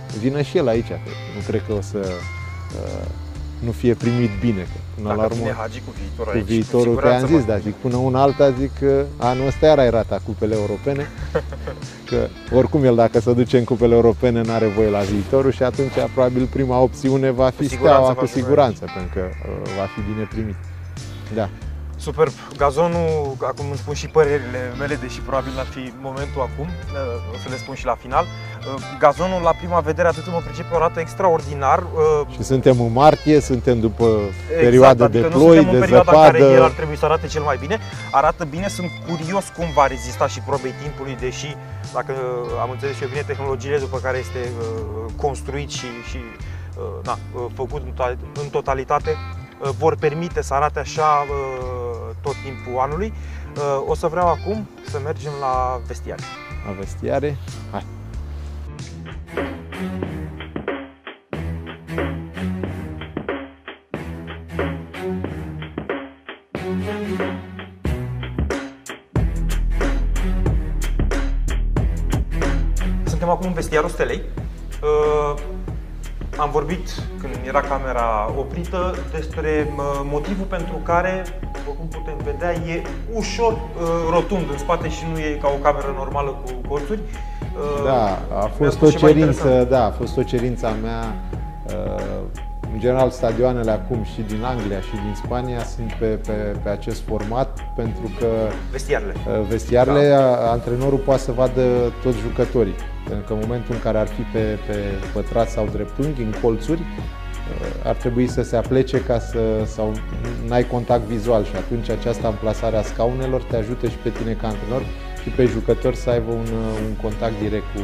să vină și el aici, că nu cred că o să uh, nu fie primit bine. Că până Dacă la urmă, vine Hagi cu viitorul cu aici, viitorul, că am zis, dar zic, până una alta, zic că anul ăsta iar ai rata cupele europene, că oricum el dacă se duce în cupele europene n-are voie la viitorul și atunci probabil prima opțiune va fi cu steaua cu siguranță, pentru că uh, va fi bine primit. Da. Superb. Gazonul, acum îmi spun și părerile mele, deși probabil n-ar fi momentul acum, uh, o să le spun și la final. Uh, gazonul, la prima vedere, atât mă pricepe, arată extraordinar. Uh, și suntem în martie, suntem după exact, perioada adică de ploi, de zăpadă. În care el ar trebui să arate cel mai bine. Arată bine, sunt curios cum va rezista și probei timpului, deși, dacă am înțeles eu bine, tehnologiile după care este construit și, și na, făcut în totalitate vor permite să arate așa tot timpul anului. Uh, o să vreau acum să mergem la vestiare. La vestiare? Hai! Suntem acum în vestiarul Stelei. Uh, am vorbit, când era camera oprită, despre motivul pentru care, după cum putem vedea, e ușor uh, rotund în spate și nu e ca o cameră normală cu colțuri. Da, a fost o cerință, da, a fost o cerință a mea. În general, stadioanele acum și din Anglia și din Spania sunt pe, pe, pe acest format pentru că vestiarele, vestiarele da. antrenorul poate să vadă toți jucătorii. Pentru că în momentul în care ar fi pe, pe pătrat sau dreptunghi, în colțuri, ar trebui să se aplece ca să, sau n-ai contact vizual și atunci această amplasare a scaunelor te ajută și pe tine ca antrenor și pe jucători să aibă un, un contact direct cu,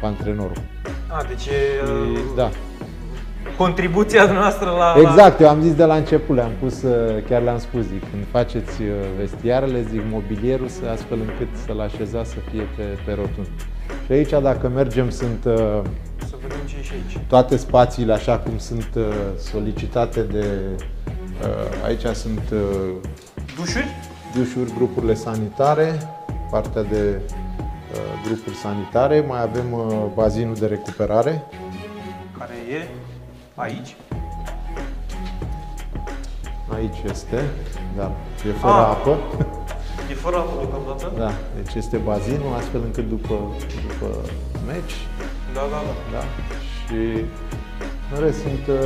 cu antrenorul. A, deci și, uh, da. contribuția noastră la... Exact, eu am zis de la început, le-am pus, uh, chiar le-am spus, zic, când faceți uh, vestiarele, zic, mobilierul, să, astfel încât să-l așezați să fie pe, pe rotund. Și aici, dacă mergem, sunt să vedem ce e și aici. toate spațiile așa cum sunt solicitate de... Aici sunt... Dușuri? Dușuri, grupurile sanitare, partea de uh, grupuri sanitare, mai avem uh, bazinul de recuperare. Care e aici? Aici este, dar e fără ah, apă. E fără apă deocamdată? Da, deci este bazinul, astfel încât după, după meci. Da, da, da. da. Și în rest sunt uh,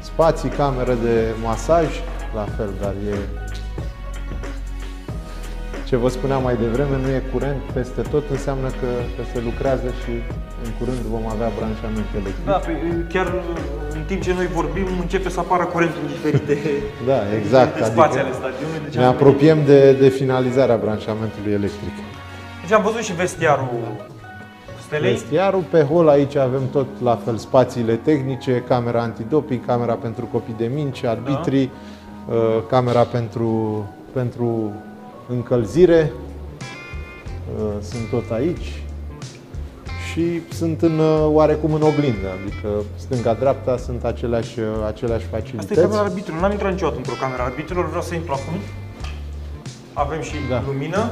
spații, cameră de masaj, la fel, dar e ce vă spuneam mai devreme, nu e curent peste tot, înseamnă că, că se lucrează și în curând vom avea branșament electric. Da, pe, chiar în timp ce noi vorbim, începe să apară curentul în diferite da, exact, diferite spații adică ale stadionului. Deci ne apropiem de, de finalizarea branșamentului electric. Deci am văzut și vestiarul Stelei. Vestiarul, pe hol aici avem tot la fel spațiile tehnice, camera antidoping, camera pentru copii de minci, arbitrii, da. Uh, camera pentru, pentru încălzire, uh, sunt tot aici și sunt în, uh, oarecum în oglindă, adică stânga-dreapta sunt aceleași, uh, aceleași facilități. Asta e camera arbitrilor, n-am intrat niciodată într-o camera arbitrilor, vreau să intru acum. Avem și da. lumină.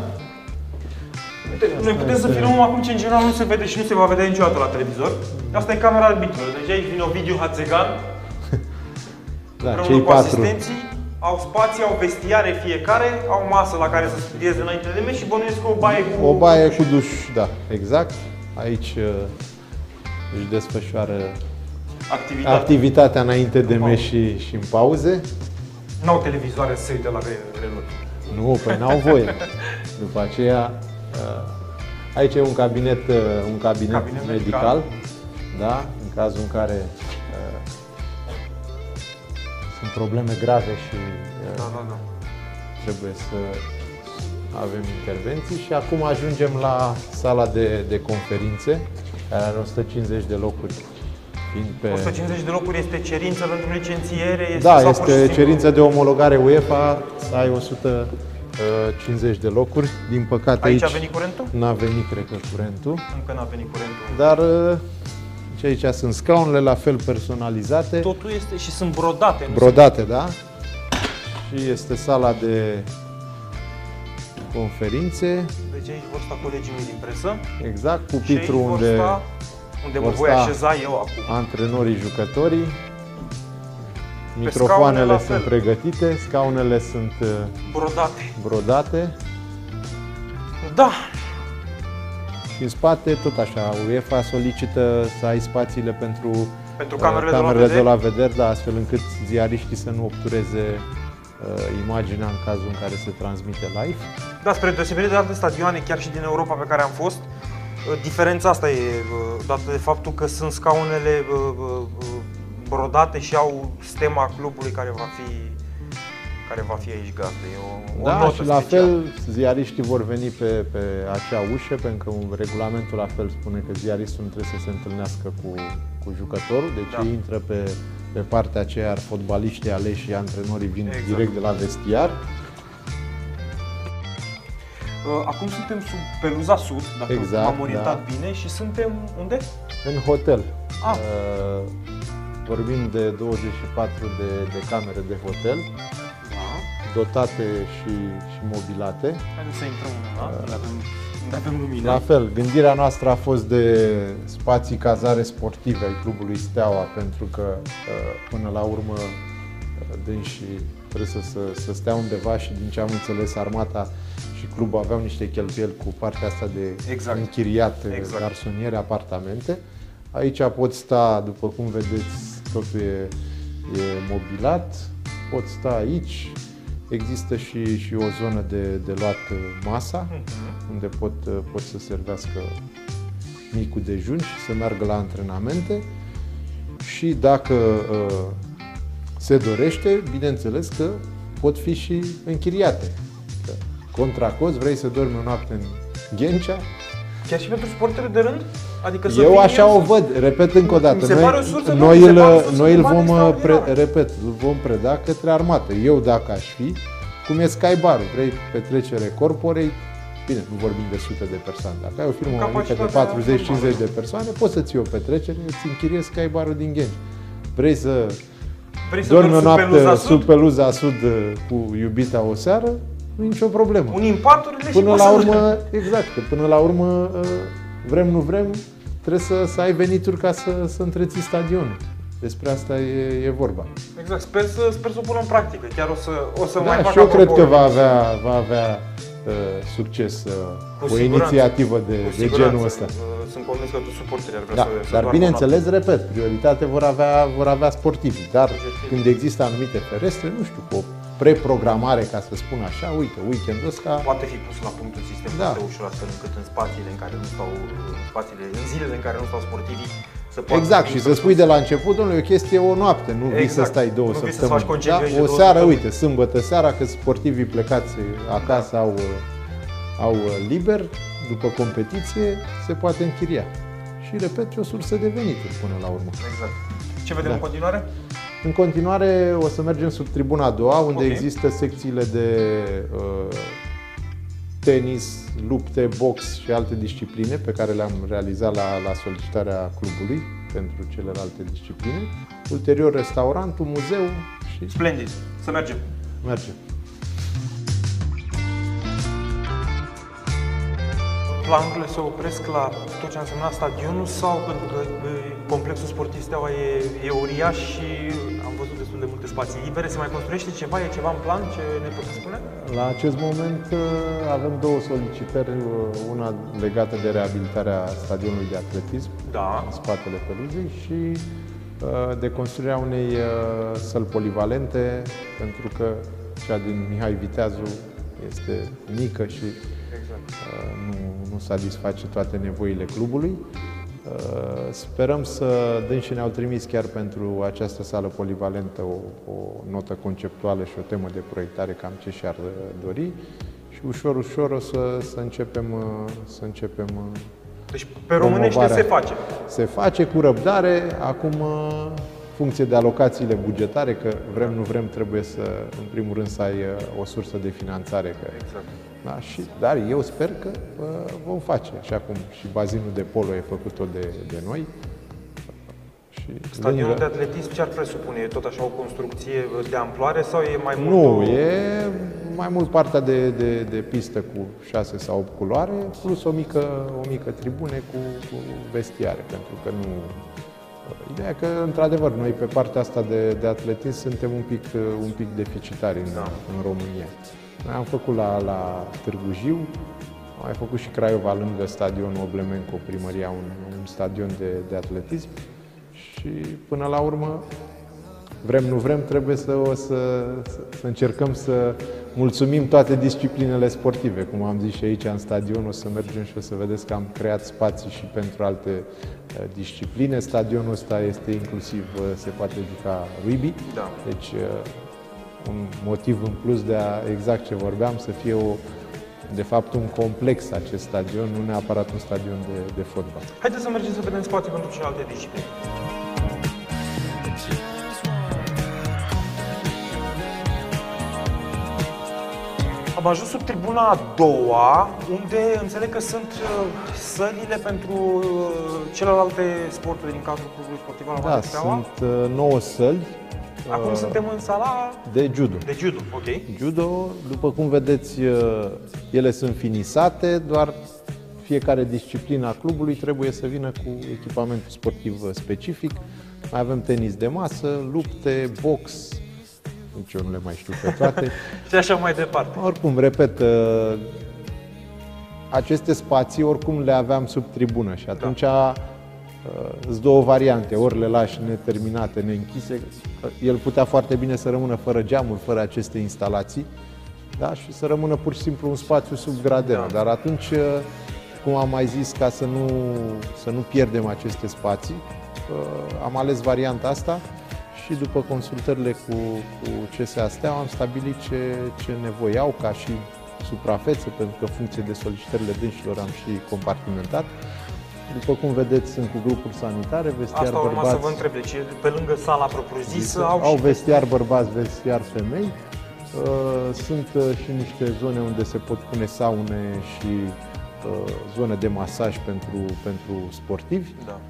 Uite, noi putem să filmăm acum ce în general nu se vede și nu se va vedea niciodată la televizor. Asta e camera arbitrilor, deci aici vine Ovidiu Hațegan, da, cei patru. asistenții au spații, au vestiare fiecare, au masă la care să studieze înainte de meci și bănuiesc o baie cu O baie cu duș, da, exact. Aici uh, își desfășoară activitatea, activitatea înainte de meci și, și în pauze. Nu au televizoare să se uite la reloj. Nu, păi n-au voie. După aceea, uh, aici e un cabinet, uh, un cabinet, cabinet medical, medical, da? în cazul în care sunt probleme grave și da, da, da. trebuie să avem intervenții și acum ajungem la sala de, de conferințe, care are 150 de locuri. pe... 150 de locuri este cerință pentru licențiere? Este da, este cerință de omologare UEFA să ai 150 de locuri. Din păcate aici... Aici a venit curentul? N-a venit, cred că, curentul. Încă n-a venit curentul. Dar și aici sunt scaunele la fel personalizate. Totul este și sunt brodate. Nu brodate, da. Și este sala de conferințe. Deci aici vor sta colegii mei din presă. Exact, pupitru unde, sta, unde mă voi așeza eu acum. Antrenorii, jucătorii. Microfoanele sunt pregătite, scaunele sunt uh, brodate. brodate. Da, și în spate, tot așa, UEFA solicită să ai spațiile pentru, pentru camerele, camerele de, la de la vedere, da, astfel încât ziariștii să nu obtureze uh, imaginea în cazul în care se transmite live. Da, spre deosebire de alte stadioane, chiar și din Europa pe care am fost, uh, diferența asta e uh, dată de faptul că sunt scaunele uh, uh, brodate și au stema clubului care va fi care va fi aici gazdă. E o, da, o notă și la special. fel ziariștii vor veni pe, pe acea ușă, pentru că regulamentul la fel spune că ziaristul nu trebuie să se întâlnească cu, cu jucătorul, deci da. intră pe, pe partea aceea, iar fotbaliștii aleși și antrenorii vin exact. direct de la vestiar. Uh, acum suntem sub Peluza Sud, dacă exact, m-am orientat da. bine, și suntem unde? În hotel. Ah. Uh, vorbim de 24 de, de camere de hotel dotate și, și mobilate. Haideți să intrăm da? avem, avem lumină. La fel, gândirea noastră a fost de spații cazare sportive ai clubului Steaua, pentru că uh, până la urmă uh, dânsii trebuie să, să, să stea undeva și din ce am înțeles armata și clubul aveau niște cheltuieli cu partea asta de Exact. închiriat Exact. exact. garsoniere, apartamente. Aici pot sta, după cum vedeți, totul e, e mobilat, pot sta aici, există și, și o zonă de, de luat uh, masa, Mhm. unde pot, uh, pot să servească micul dejun și să meargă la antrenamente și dacă uh, se dorește, bineînțeles că pot fi și închiriate. Că Contra cost, vrei să dormi o noapte în Ghencea? Chiar și pentru suporterul de rând? Adică să Eu vin așa el o să- văd, repet încă o dată. Mi se Noi, pare o sursă de- noi, mi se îl, pare o sursă noi de îl bani vom, uh, pre, extraordinară. repet, îl vom preda către armată. Eu dacă aș fi, cum e Skybar, vrei petrecere corporei, bine, nu vorbim de sute de persoane. Dacă ai o firmă mai mică de Capacitatea 40-50 de persoane, poți să ții o petrecere, îți închiriezi Skybar-ul din Ghenci. Vrei să Vrei să dormi o dormi sub noapte peluza sub sud? peluza sud uh, cu iubita o seară, nu e nicio problemă. Unii în paturile și Până la păsările. urmă, exact, că până la urmă, uh, vrem, nu vrem, trebuie să, să ai venituri ca să, să întreții stadionul. Despre asta e, e vorba. Exact, sper să, sper să o pună în practică. Chiar o să, o să mai Da, fac și eu cred apropo- că va avea, va avea uh, succes uh, Cu o siguranță. inițiativă de, Cu de siguranță. genul ăsta. Uh, Sunt convins că toți suporterii ar vrea Da, să, să dar doarmă bineînțeles, repet, prioritate vor avea, vor avea sportivii. Dar Obiectiv. când există anumite ferestre, nu știu, cu o preprogramare, ca să spun așa, uite, weekendul ăsta, noapte. Poate fi pus la punct un sistem Da. foarte ușor astfel încât în spațiile în care nu stau, în spațiile, în zilele în care nu stau sportivii, să poată Exact, fi și să propus. spui de la început, domnule, e o chestie o noapte, nu vii să Exact. stai două Nu vii să-ți săptămâni. faci concediu da? și de O două seară, săptămâni. uite, sâmbătă seara, că sportivii plecați acasă au, au liber, după competiție, se poate închiria. Și, repet, e o sursă de venituri până la urmă. Exact. Ce vedem Da. în continuare? În continuare o să mergem sub tribuna a doua, unde Ok. există secțiile de uh, tenis, lupte, box și alte discipline pe care le-am realizat la, la solicitarea clubului pentru celelalte discipline. Ulterior restaurantul, muzeu și Splendid. Să mergem. mergem. Planurile se opresc la tot ce a însemnat stadionul sau pentru că e, complexul sportiv Steaua e, e uriaș și am văzut destul de multe spații libere. Se mai construiește ceva? E ceva în plan? Ce ne puteți spune? La acest moment uh, avem două solicitări, uh, una legată de reabilitarea stadionului de atletism Da. în spatele peluzei și uh, de construirea unei uh, săli polivalente, pentru că cea din Mihai Viteazu este mică și Exact. uh, nu, nu satisface toate nevoile clubului. Uh, Sperăm să dânsi ne-au trimis chiar pentru această sală polivalentă o, o notă conceptuală și o temă de proiectare, cam ce și-ar uh, dori. Și ușor, ușor o să, să începem, uh, să începem uh, Deci pe românește Promovarea. se face. se face cu răbdare, acum uh, funcție de alocațiile bugetare, că vrem, nu vrem, trebuie să, în primul rând, să ai uh, o sursă de finanțare. Că, Exact. Da, și, dar eu sper că uh, vom face, așa cum și bazinul de polo e făcut-o de, de noi. Și Stadionul de lângă- atletism ce ar presupune? E tot așa o construcție de amploare sau e mai mult? Nu, o- e mai mult partea de, de, de pistă cu 6 sau 8 culoare, plus o mică, o mică tribune cu, cu vestiare, pentru că nu... Ideea e că, într-adevăr, noi pe partea asta de, de atletism suntem un pic, un pic deficitari în, Da. în România. Noi am făcut la, la Târgu Jiu, am mai făcut și Craiova lângă stadionul Oblemenco, primăria, un, un stadion de, de atletism și până la urmă vrem, nu vrem, trebuie să, o să, să, să încercăm să mulțumim toate disciplinele sportive. Cum am zis și aici în stadion, o să mergem și o să vedeți că am creat spații și pentru alte uh, discipline. Stadionul ăsta este inclusiv, uh, se poate juca rugby, Da. deci uh, un motiv în plus de a, exact ce vorbeam, să fie o, de fapt un complex acest stadion, nu neapărat un stadion de, de fotbal. Haideți să mergem să vedem spații pentru celelalte discipline. Am ajuns sub tribuna a doua, unde înțeleg că sunt uh, sălile pentru uh, celelalte sporturi din cadrul clubului sportiv al Da, Valea Steaua. sunt uh, nouă săli Acum uh, suntem în sala de judo. de judo, ok? Judo, după cum vedeți, uh, ele sunt finisate, doar fiecare disciplină a clubului trebuie să vină cu echipamentul sportiv specific. Mai avem tenis de masă, lupte, box, nici eu nu le mai știu pe toate. și așa mai departe. Oricum, repet, uh, aceste spații oricum le aveam sub tribună și atunci da. îți două variante, ori le lași neterminate, neînchise, el putea foarte bine să rămână fără geamuri, fără aceste instalații, da? și să rămână pur și simplu un spațiu sub gradenă. Da. Dar atunci, uh, cum am mai zis, ca să nu, să nu pierdem aceste spații, uh, am ales varianta asta și după consultările cu, cu CSA Steaua am stabilit ce, ce nevoie au ca și suprafețe, pentru că funcție de solicitările dânșilor am și compartimentat. După cum vedeți, sunt cu grupuri sanitare, vestiar Asta bărbați. Asta să vă întreb, deci pe lângă sala propriu-zisă au, au și vestiar bărbați, vestiar femei. Uh, sunt uh, și niște zone unde se pot pune saune și uh, zone de masaj pentru, pentru sportivi. Da.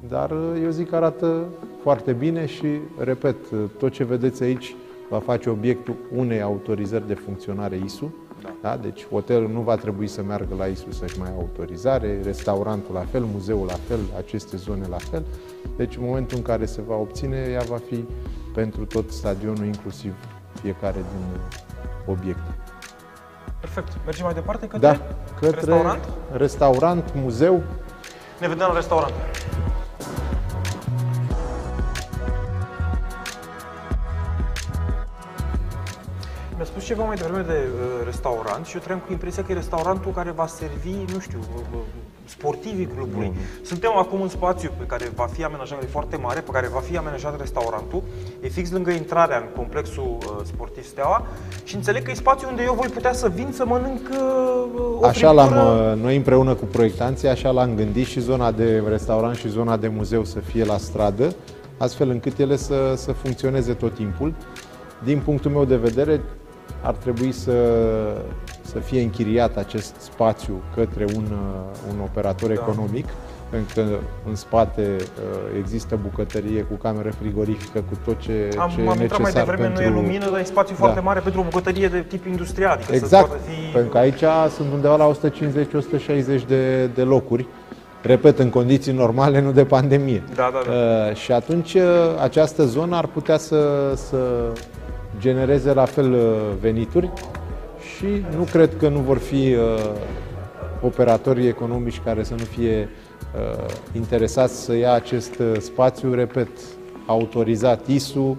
Dar eu zic că arată foarte bine și, repet, tot ce vedeți aici va face obiectul unei autorizări de funcționare ISU. Da. Da? Deci hotelul nu va trebui să meargă la ISU să-și mai autorizare, restaurantul la fel, muzeul la fel, aceste zone la fel. Deci în momentul în care se va obține, ea va fi pentru tot stadionul, inclusiv fiecare din obiecte. Perfect. Mergem mai departe către, da, către restaurant? restaurant, muzeu. Ne vedem la restaurant. Mi-a spus ceva mai devreme de uh, restaurant și eu trăiam cu impresia că e restaurantul care va servi, nu știu, uh, uh, sportivii clubului. Mm-hmm. Suntem acum în spațiu pe care va fi amenajat, e foarte mare, pe care va fi amenajat restaurantul. E fix lângă intrarea în complexul uh, sportiv Steaua și înțeleg că e spațiu unde eu voi putea să vin să mănânc uh, o Așa l-am, uh, noi împreună cu proiectanții, așa l-am gândit și zona de restaurant și zona de muzeu să fie la stradă, astfel încât ele să, să funcționeze tot timpul. Din punctul meu de vedere, ar trebui să, să fie închiriat acest spațiu către un, uh, un operator da. economic, pentru că în spate uh, există bucătărie cu cameră frigorifică, cu tot ce, am, ce am e necesar mai devreme, pentru... nu e lumină, dar e spațiu da. foarte mare pentru o bucătărie de tip industrial. Adică exact, să fi... pentru că aici sunt undeva la 150-160 de, de locuri repet, în condiții normale, nu de pandemie. Da, da, da. Uh, și atunci uh, această zonă ar putea să, să genereze la fel uh, venituri și nu cred că nu vor fi uh, operatorii economici care să nu fie uh, interesați să ia acest uh, spațiu, repet, autorizat ISU,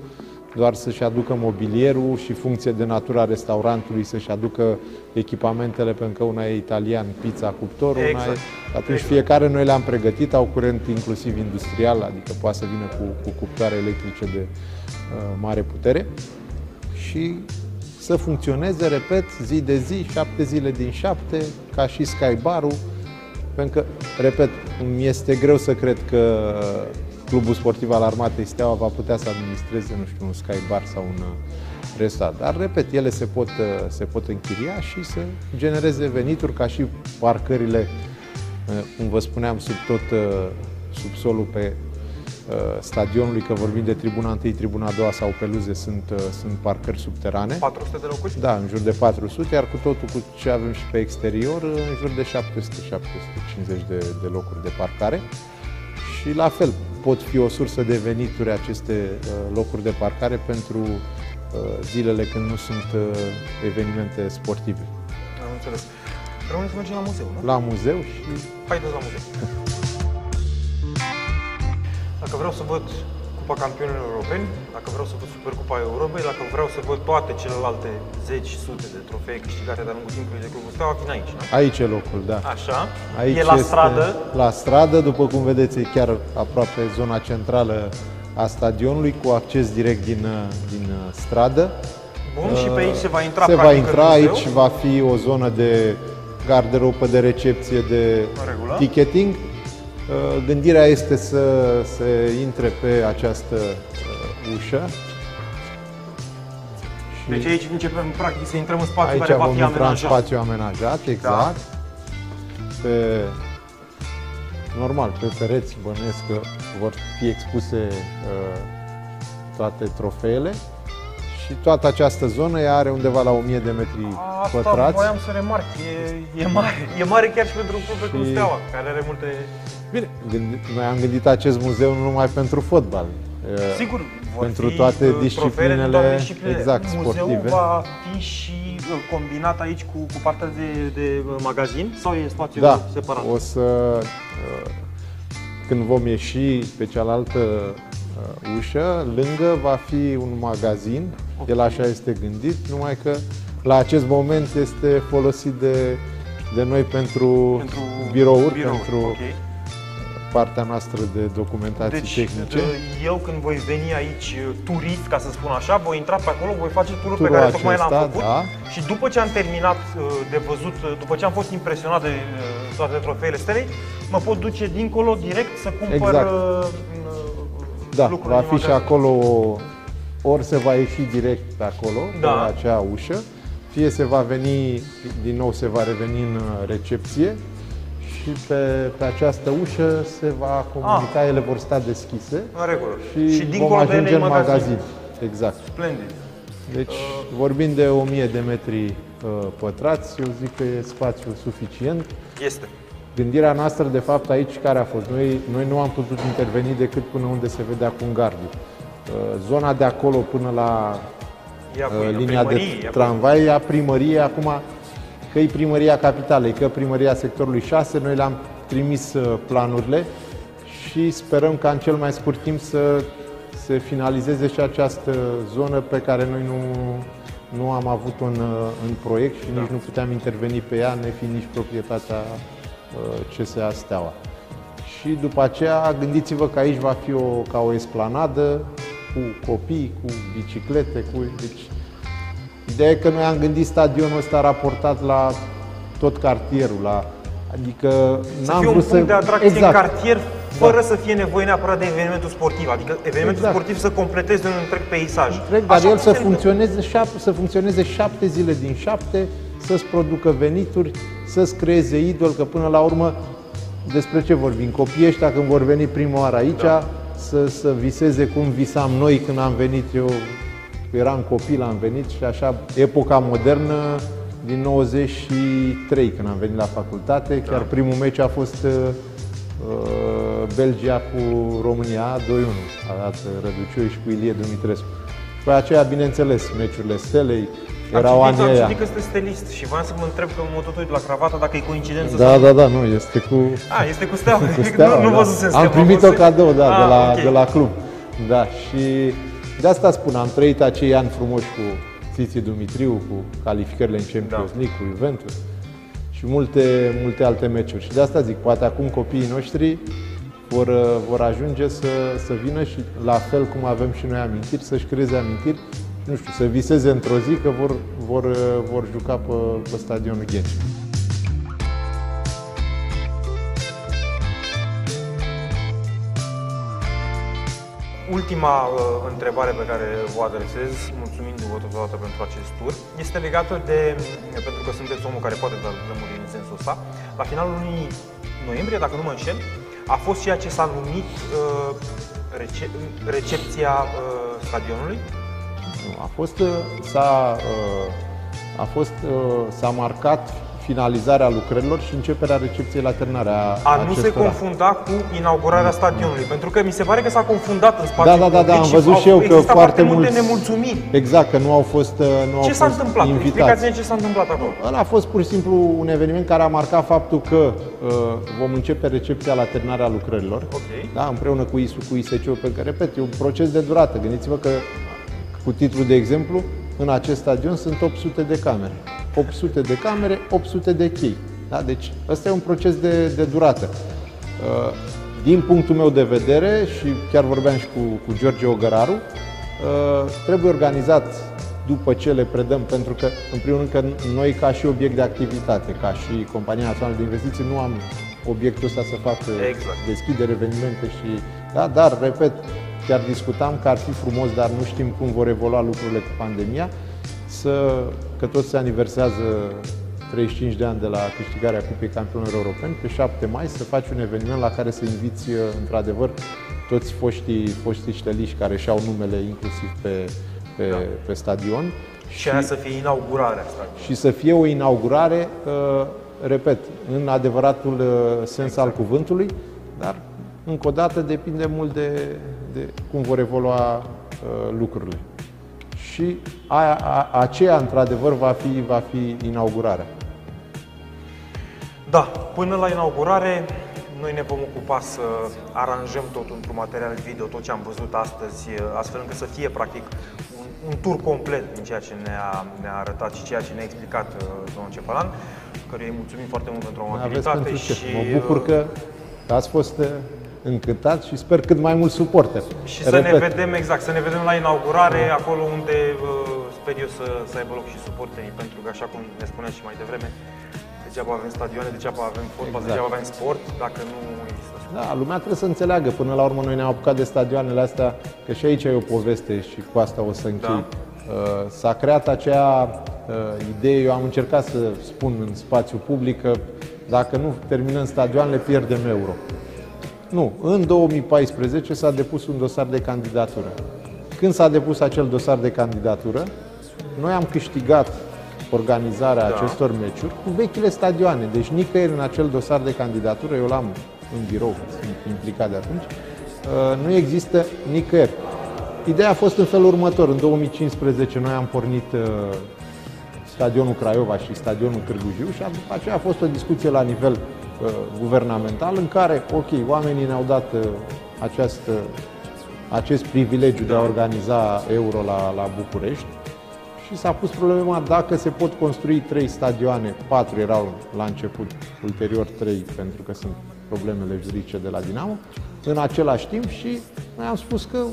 doar să-și aducă mobilierul și funcție de natura restaurantului, să-și aducă echipamentele, pentru că una e italian, pizza, cuptorul, exact. una e... Atunci exact. fiecare noi le-am pregătit, au curent inclusiv industrial, adică poate să vină cu, cu cuptoare electrice de uh, mare putere și să funcționeze, repet, zi de zi, șapte zile din șapte, ca și Skybar-ul, pentru că, repet, mi este greu să cred că Clubul Sportiv al Armatei Steaua va putea să administreze, nu știu, un Skybar sau un restaurant. Dar, repet, ele se pot, se pot închiria și să genereze venituri ca și parcările, cum vă spuneam, sub tot subsolul pe Uh, stadionului, că vorbim de tribuna 1, tribuna 2 sau peluze, sunt, uh, sunt parcări subterane. 400 de locuri? Da, în jur de 400, iar cu totul cu ce avem și pe exterior, uh, în jur de 700-750 de, de locuri de parcare. Și la fel, pot fi o sursă de venituri aceste locuri de parcare pentru zilele când nu sunt evenimente sportive. Am înțeles. Rămâne să mergem la muzeu, nu? La muzeu și... Haideți la muzeu. Dacă vreau să văd Cupa Campionilor Europeni, dacă vreau să văd Supercupa Europei, dacă vreau să văd toate celelalte zeci, sute de trofee câștigate de-a lungul timpului de Clubul Steaua, vin aici, nu? Aici e locul, da. Așa. Aici e la stradă. La stradă, după cum vedeți, e chiar aproape zona centrală a stadionului, cu acces direct din, din uh, stradă. Bun, uh, și pe aici se va intra Se va intra aici, va fi o zonă de garderobă, de recepție, de ticketing Uh, gândirea este să se intre pe această uh, ușă. Și deci aici începem practic să intrăm în spațiu care va fi amenajat. Aici vom în spațiu amenajat, da. exact. Da. Pe, normal, pe pereți bănuiesc că vor fi expuse uh, toate trofeele și toată această zonă ea are undeva la 1000 de metri Asta pătrați. Asta voiam să remarc, e, e, mare, e mare chiar și pentru un club precum Steaua, care are multe Bine, noi am gândit acest muzeu nu numai pentru fotbal. Sigur, vor pentru fi toate uh, disciplinele, trofeele din toate disciplinele. exact, Muzeul sportive. va fi și uh, combinat aici cu, cu partea de, de uh, magazin sau e spațiu Da, separat? o să, uh, când vom ieși pe cealaltă uh, ușă, lângă va fi un magazin, el așa este gândit, numai că la acest moment este folosit de, de noi pentru, Pentru birouri, birouri, pentru ok. partea noastră de documentații Deci, tehnice. de- eu când voi veni aici uh, turist, ca să spun așa, voi intra pe acolo, voi face turul pe Turul care tocmai l-am acesta, făcut da. și după ce am terminat uh, de văzut, uh, după ce am fost impresionat de uh, toate trofeele stelei, mă pot duce dincolo direct să cumpăr Exact. uh, Da, lucruri va din fi și magazin. acolo, ori se va ieși direct pe acolo, Da. pe acea ușă, fie se va veni, din nou se va reveni în uh, recepție și pe, pe această ușă se va comunica, ele vor sta deschise În regulă. și, și vom dincolo de ele ajunge e în magazin. magazin. Exact. Splendid. Deci vorbim de 1000 de metri uh, pătrați, eu zic că e spațiu suficient. Este. Gândirea noastră, de fapt, aici care a fost? Noi, noi nu am putut interveni decât până unde se vedea cu gardul. Uh, Zona de acolo până la Ia cu uh, ea, linia de primărie, ia cu- tramvai, a primărie, acum că e primăria capitalei, că primăria sectorului 6, noi le-am trimis uh, planurile și sperăm ca în cel mai scurt timp să se finalizeze și această zonă pe care noi nu, nu am avut-o în, uh, în proiect și Da. nici nu puteam interveni pe ea, nefiind nici proprietatea uh, CSA Steaua. Și după aceea, gândiți-vă că aici va fi o, ca o esplanadă cu copii, cu biciclete, cu... Deci, ideea e că noi am gândit stadionul ăsta raportat la tot cartierul, la... Adică Să n-am fie un vrut punct să... de atracție exact. în cartier, fără să fie nevoie neapărat de evenimentul sportiv. Adică evenimentul Exact. sportiv să completeze un întreg peisaj. Întreg, dar Așa el cum să se funcționeze, șap- să funcționeze șapte zile din șapte, să-ți producă venituri, să-ți creeze idol, că până la urmă despre ce vorbim? Copiii ăștia când vor veni prima oară aici, da. Să, să viseze cum visam noi când am venit eu, eram copil, am venit și așa, epoca modernă din 93 când am venit la facultate, chiar primul meci a fost uh, uh, Belgia cu România 2-1, a dat Răduciu și cu Ilie Dumitrescu. Și pe aceea, bineînțeles, meciurile Stelei, Am erau citit, anii am aia. citit că sunteți stilist și voiam să mă întreb că mă tot uit la cravată dacă e coincidență Da, sau... da, da, nu, este cu, A, este cu steaua. cu steaua, nu, nu da. văzusem Am steaua, primit-o văzusem- cadou, da, de, Ah, la, ok. de la club. Da, și de asta spun, am trăit acei ani frumoși cu Țiții Dumitriu, cu calificările în Champions Da. League, cu Juventus și multe, multe alte meciuri. Și de asta zic, poate acum copiii noștri vor, uh, vor ajunge să, să vină și la fel cum avem și noi amintiri, să-și creeze amintiri, nu știu, să viseze într-o zi că vor, vor, uh, vor juca pe, pe stadionul Ghenci. Ultima uh, întrebare pe care vă adresez, mulțumindu-vă totodată pentru acest tur, este legată de, pentru că sunteți omul care poate da lămuriri în sensul ăsta, la finalul lunii noiembrie, dacă nu mă înșel, a fost ceea ce s-a numit uh, rece- recepția uh, stadionului. Nu, A fost, uh, s-a, uh, a fost, uh, s-a marcat finalizarea lucrărilor și începerea recepției la terminare a, A nu se acestora. confunda cu inaugurarea stadionului, pentru că mi se pare că s-a confundat în spațiul Da, da, da, da, public am și văzut au și eu că existat foarte multe mulți- nemulțumiri. Exact, că nu au fost, uh, nu Ce au s-a fost întâmplat? invitați. Explicați-ne ce s-a întâmplat acolo. Ăla a fost pur și simplu un eveniment care a marcat faptul că uh, vom începe recepția la terminarea lucrărilor. Ok. Da, împreună cu ISU, cu ISCU, pentru că, repet, e un proces de durată. Gândiți-vă că, cu titlul de exemplu, în acest stadion sunt 800 de camere. 800 de camere, 800 de chei. Da? Deci, ăsta e un proces de, de durată. Uh, Din punctul meu de vedere, și chiar vorbeam și cu, cu George Ogăraru, uh, trebuie organizat după ce le predăm, pentru că, în primul rând, că noi ca și obiect de activitate, ca și Compania Națională de Investiții, nu am obiectul ăsta să fac uh, Exact. deschidere, evenimente și... Da, dar, repet, chiar discutam că ar fi frumos, dar nu știm cum vor evolua lucrurile cu pandemia, să, că tot se aniversează 35 de ani de la câștigarea Cupei Campionilor Europeni, pe 7 mai să faci un eveniment la care să inviți, uh, într-adevăr, toți foștii, foștii șteliști care și-au numele inclusiv pe, pe, Da. pe stadion Și aia să fie inaugurarea stadionului. și să fie o inaugurare, uh, repet, în adevăratul uh, sens al cuvântului, dar încă o dată depinde mult de, de cum vor evolua uh, lucrurile. Și a, a, aceea, într-adevăr, va fi, va fi inaugurarea. Da, până la inaugurare, noi ne vom ocupa să aranjăm tot într-un material video, tot ce am văzut astăzi, astfel încât să fie, practic, un, un tur complet din ceea ce ne-a, ne arătat și ceea ce ne-a explicat uh, domnul Cefalan, căruia îi mulțumim foarte mult pentru amabilitate. Și, mă bucur că ați fost uh, încântat și sper cât mai mult suporter. Și Repet. să ne vedem exact, să ne vedem la inaugurare, acolo unde uh, sper eu să, să aibă loc și suporterii, pentru că așa cum ne spuneați și mai devreme, degeaba avem stadioane, degeaba avem fotbal, exact. degeaba avem sport, dacă nu există sport. Da, lumea trebuie să înțeleagă. Până la urmă noi ne-am apucat de stadioanele astea, că și aici e o poveste și cu asta o să închei. Da. Uh, s-a creat acea uh, idee, eu am încercat să spun în spațiu public că dacă nu terminăm stadioanele, pierdem euro. Nu, în 2014 s-a depus un dosar de candidatură. Când s-a depus acel dosar de candidatură, noi am câștigat organizarea da. acestor meciuri cu vechile stadioane. Deci nicăieri în acel dosar de candidatură, eu l-am în birou, sunt implicat de atunci, uh, nu există nicăieri. Ideea a fost în felul următor. În 2015 noi am pornit uh, stadionul Craiova și stadionul Târgu Jiu și după aceea a fost o discuție la nivel uh, guvernamental în care, ok, oamenii ne-au dat uh, această, acest privilegiu de a organiza Euro la, la București și s-a pus problema dacă se pot construi trei stadioane, patru erau la început, ulterior trei, pentru că sunt problemele juridice de la Dinamo, în același timp și noi am spus că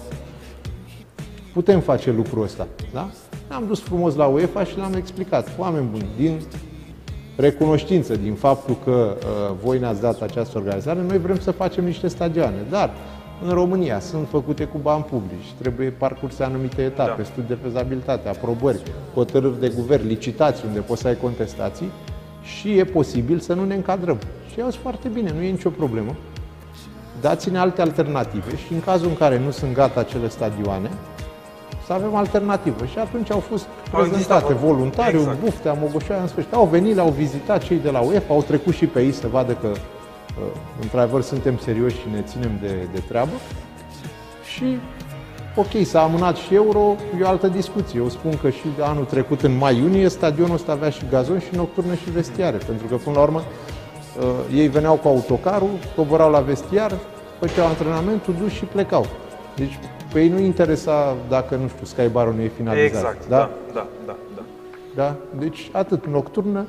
putem face lucrul ăsta. Da? Ne-am dus frumos la UEFA și le-am explicat, oameni buni, din recunoștință, din faptul că uh, voi ne-ați dat această organizare, noi vrem să facem niște stadioane, dar în România sunt făcute cu bani publici, trebuie parcurse anumite etape, da. studii de fezabilitate, aprobări, hotărâri de guvern, licitații unde poți să ai contestații și e posibil să nu ne încadrăm. Și eu foarte bine, nu e nicio problemă. Dați-ne alte alternative și în cazul în care nu sunt gata acele stadioane, să avem alternativă. Și atunci au fost au prezentate voluntari, exact. Buftea, Mogoșoaia, în sfârșit. Au venit, au vizitat cei de la UEFA, au trecut și pe ei să vadă că uh, într-adevăr suntem serioși și ne ținem de, de treabă. Și ok, s-a amânat și euro, e o altă discuție. Eu spun că și anul trecut, în mai-iunie, stadionul ăsta avea și gazon și nocturnă și vestiare, pentru că până la urmă uh, ei veneau cu autocarul, coborau la vestiar, făceau antrenamentul, dus și plecau. Deci pe ei nu interesa dacă, nu știu, Sky Bar nu e finalizat. Exact, da? Da, da, da. da. da? Deci atât, nocturnă,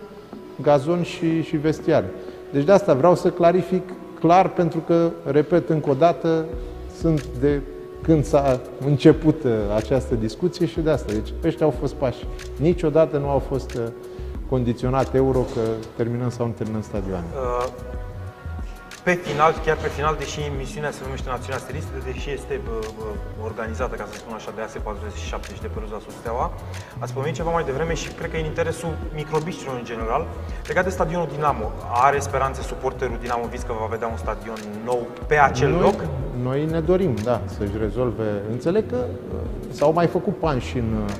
gazon și, și vestiare. Deci de asta vreau să clarific clar, pentru că, repet încă o dată, sunt de când s-a început uh, această discuție și de asta. Deci ăștia au fost pași. Niciodată nu au fost uh, condiționat euro că terminăm sau nu terminăm stadioane. Uh, pe final, chiar pe final, deși emisiunea se numește Națiunea Steristă, deși este bă, bă, organizată, ca să spun așa, de AS47 și de Peruza Susteaua, ați pomenit ceva mai devreme și cred că e în interesul microbiștilor în general. Legat de stadionul Dinamo, are speranțe suporterul Dinamo Vis că va vedea un stadion nou pe acel noi, loc? Noi ne dorim, da, să-și rezolve. Înțeleg că uh, s-au mai făcut pași în, uh,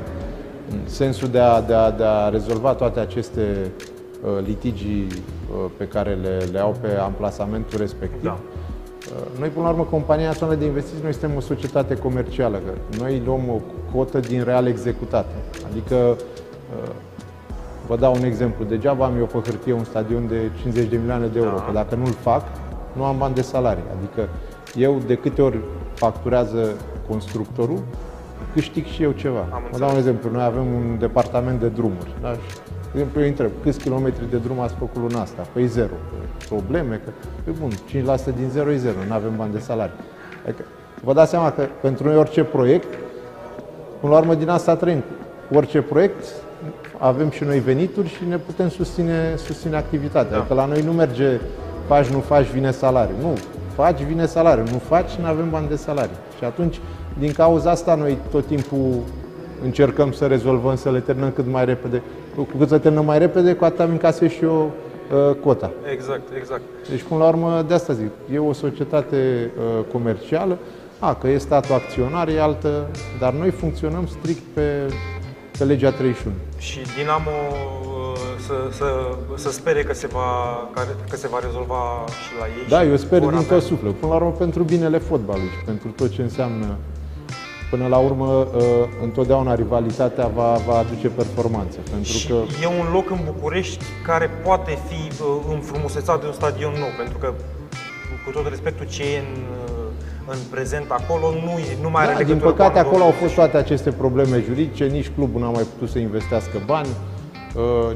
în sensul de a, de, a, de a rezolva toate aceste uh, litigii Uh, pe care le, le au pe amplasamentul respectiv. Da. Uh, noi, până la urmă, Compania Națională de Investiții, noi suntem o societate comercială. Că noi luăm o cotă din real executat. Adică, uh, vă dau un exemplu, degeaba am eu pe hârtie un stadion de 50 de milioane de euro, da. că dacă nu-l fac, nu am bani de salarii. Adică eu de câte ori facturează constructorul, câștig și eu ceva. Vă dau un exemplu, noi avem un departament de drumuri. Da? De exemplu, eu întreb, câți kilometri de drum ați făcut luna asta? Păi zero. Probleme? Că, păi bun, 5% din zero e zero, nu avem bani de salarii. Adică, vă dați seama că pentru noi orice proiect, până la urmă din asta trăim. Orice proiect, avem și noi venituri și ne putem susține, susține activitatea. Da. Adică la noi nu merge faci, nu faci, vine salariu. Nu, faci, vine salariu. Nu faci, nu avem bani de salariu. Și atunci, din cauza asta, noi tot timpul încercăm să rezolvăm, să le terminăm cât mai repede. Cu cât să terminăm mai repede, cu atât am încasez și eu uh, cota. Exact, exact. Deci, până la urmă, de asta zic, e o societate uh, comercială, a, că e statul acționar, e altă, dar noi funcționăm strict pe, pe legea 31. Și Dinamo uh, să, să, să spere că se, va, că se va rezolva și la ei. Da, eu sper din tot sufletul. Până la urmă, pentru binele fotbalului și pentru tot ce înseamnă Până la urmă, ă, întotdeauna rivalitatea va, va aduce performanțe. Pentru și că... e un loc în București care poate fi ă, înfrumusețat de un stadion nou, pentru că, cu tot respectul ce e în, ă, în prezent acolo, nu, nu mai da, are Din păcate, acolo au fost toate aceste probleme juridice, nici clubul n-a mai putut să investească bani,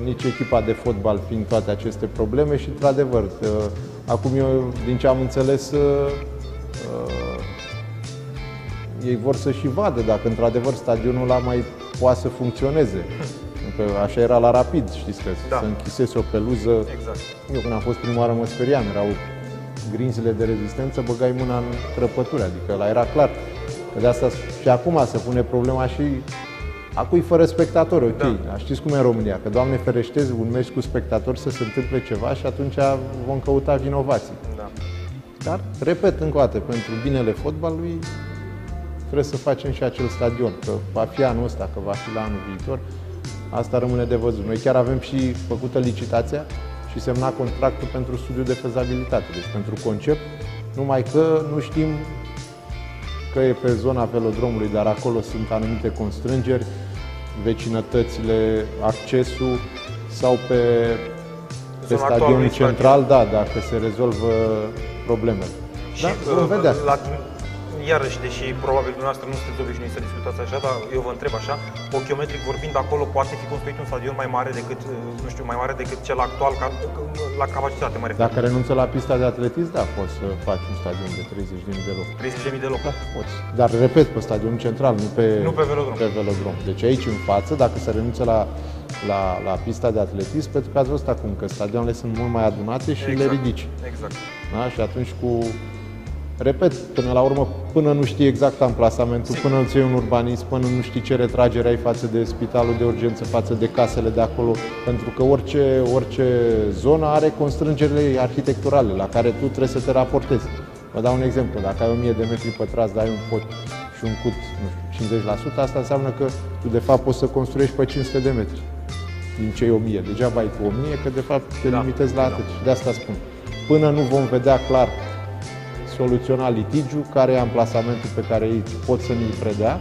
nici echipa de fotbal fiind toate aceste probleme și, într-adevăr, acum eu, din ce am înțeles, ei vor să și vadă dacă într-adevăr stadionul ăla mai poate să funcționeze. Că așa era la Rapid, știți că da. se închisese o peluză. Exact. Eu când am fost prima oară mă speriam, erau grinzile de rezistență, băgai mâna în crăpături, adică la era clar. Că de asta și acum se pune problema și a cui fără spectatori, ok. Da. Știți cum e în România, că Doamne ferește un meci cu spectatori să se întâmple ceva și atunci vom căuta vinovații. Da. Dar, repet încă o dată, pentru binele fotbalului, trebuie să facem și acel stadion, că va fi anul ăsta, că va fi la anul viitor, asta rămâne de văzut. Noi chiar avem și făcută licitația și semna contractul pentru studiu de fezabilitate, deci pentru concept, numai că nu știm că e pe zona velodromului, dar acolo sunt anumite constrângeri, vecinătățile, accesul sau pe, pe stadionul central, da, dacă se rezolvă problemele. Și da, vom uh, vedea. La, iarăși, deși probabil dumneavoastră nu sunteți obișnuiți să discutați așa, dar eu vă întreb așa, ochiometric vorbind, acolo poate fi construit un stadion mai mare decât, nu știu, mai mare decât cel actual, ca, la capacitate, mă refer. Dacă renunță la pista de atletism, da, poți să faci un stadion de 30.000 de locuri. 30.000 de locuri? Da, poți. Dar, repet, pe stadionul central, nu pe, nu pe velodrom. Pe velodrom. Deci aici, în față, dacă se renunță la la, la pista de atletism, pentru că ați văzut acum că stadionele sunt mult mai adunate și exact, le ridici. Exact. Da? Și atunci cu Repet, până la urmă, până nu știi exact amplasamentul, până nu ții un urbanism, până nu știi ce retragere ai față de spitalul de urgență, față de casele de acolo, pentru că orice, orice zonă are constrângerile arhitecturale la care tu trebuie să te raportezi. Vă dau un exemplu, dacă ai 1000 de metri pătrați, dai un pot și un cut, nu știu, 50%, asta înseamnă că tu de fapt poți să construiești pe 500 de metri din cei 1000. Degeaba ai cu 1000, că de fapt te da, limitezi la da. atât. Și de asta spun. Până nu vom vedea clar soluționa litigiu, care e amplasamentul pe care ei pot să ne-l predea.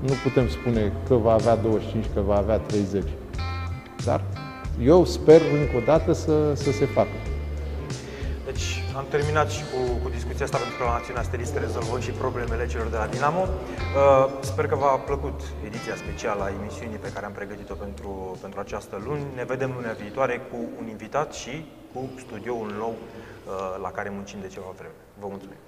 Nu putem spune că va avea 25, că va avea 30. Dar eu sper încă o dată să, să se facă. Deci am terminat și cu, cu discuția asta pentru că la Națiunea Steliste rezolvăm și problemele celor de la Dinamo. Uh, sper că v-a plăcut ediția specială a emisiunii pe care am pregătit-o pentru, pentru această luni. Ne vedem lunea viitoare cu un invitat și cu studioul nou Uh, la care muncim de ceva vreme. Vă mulțumim!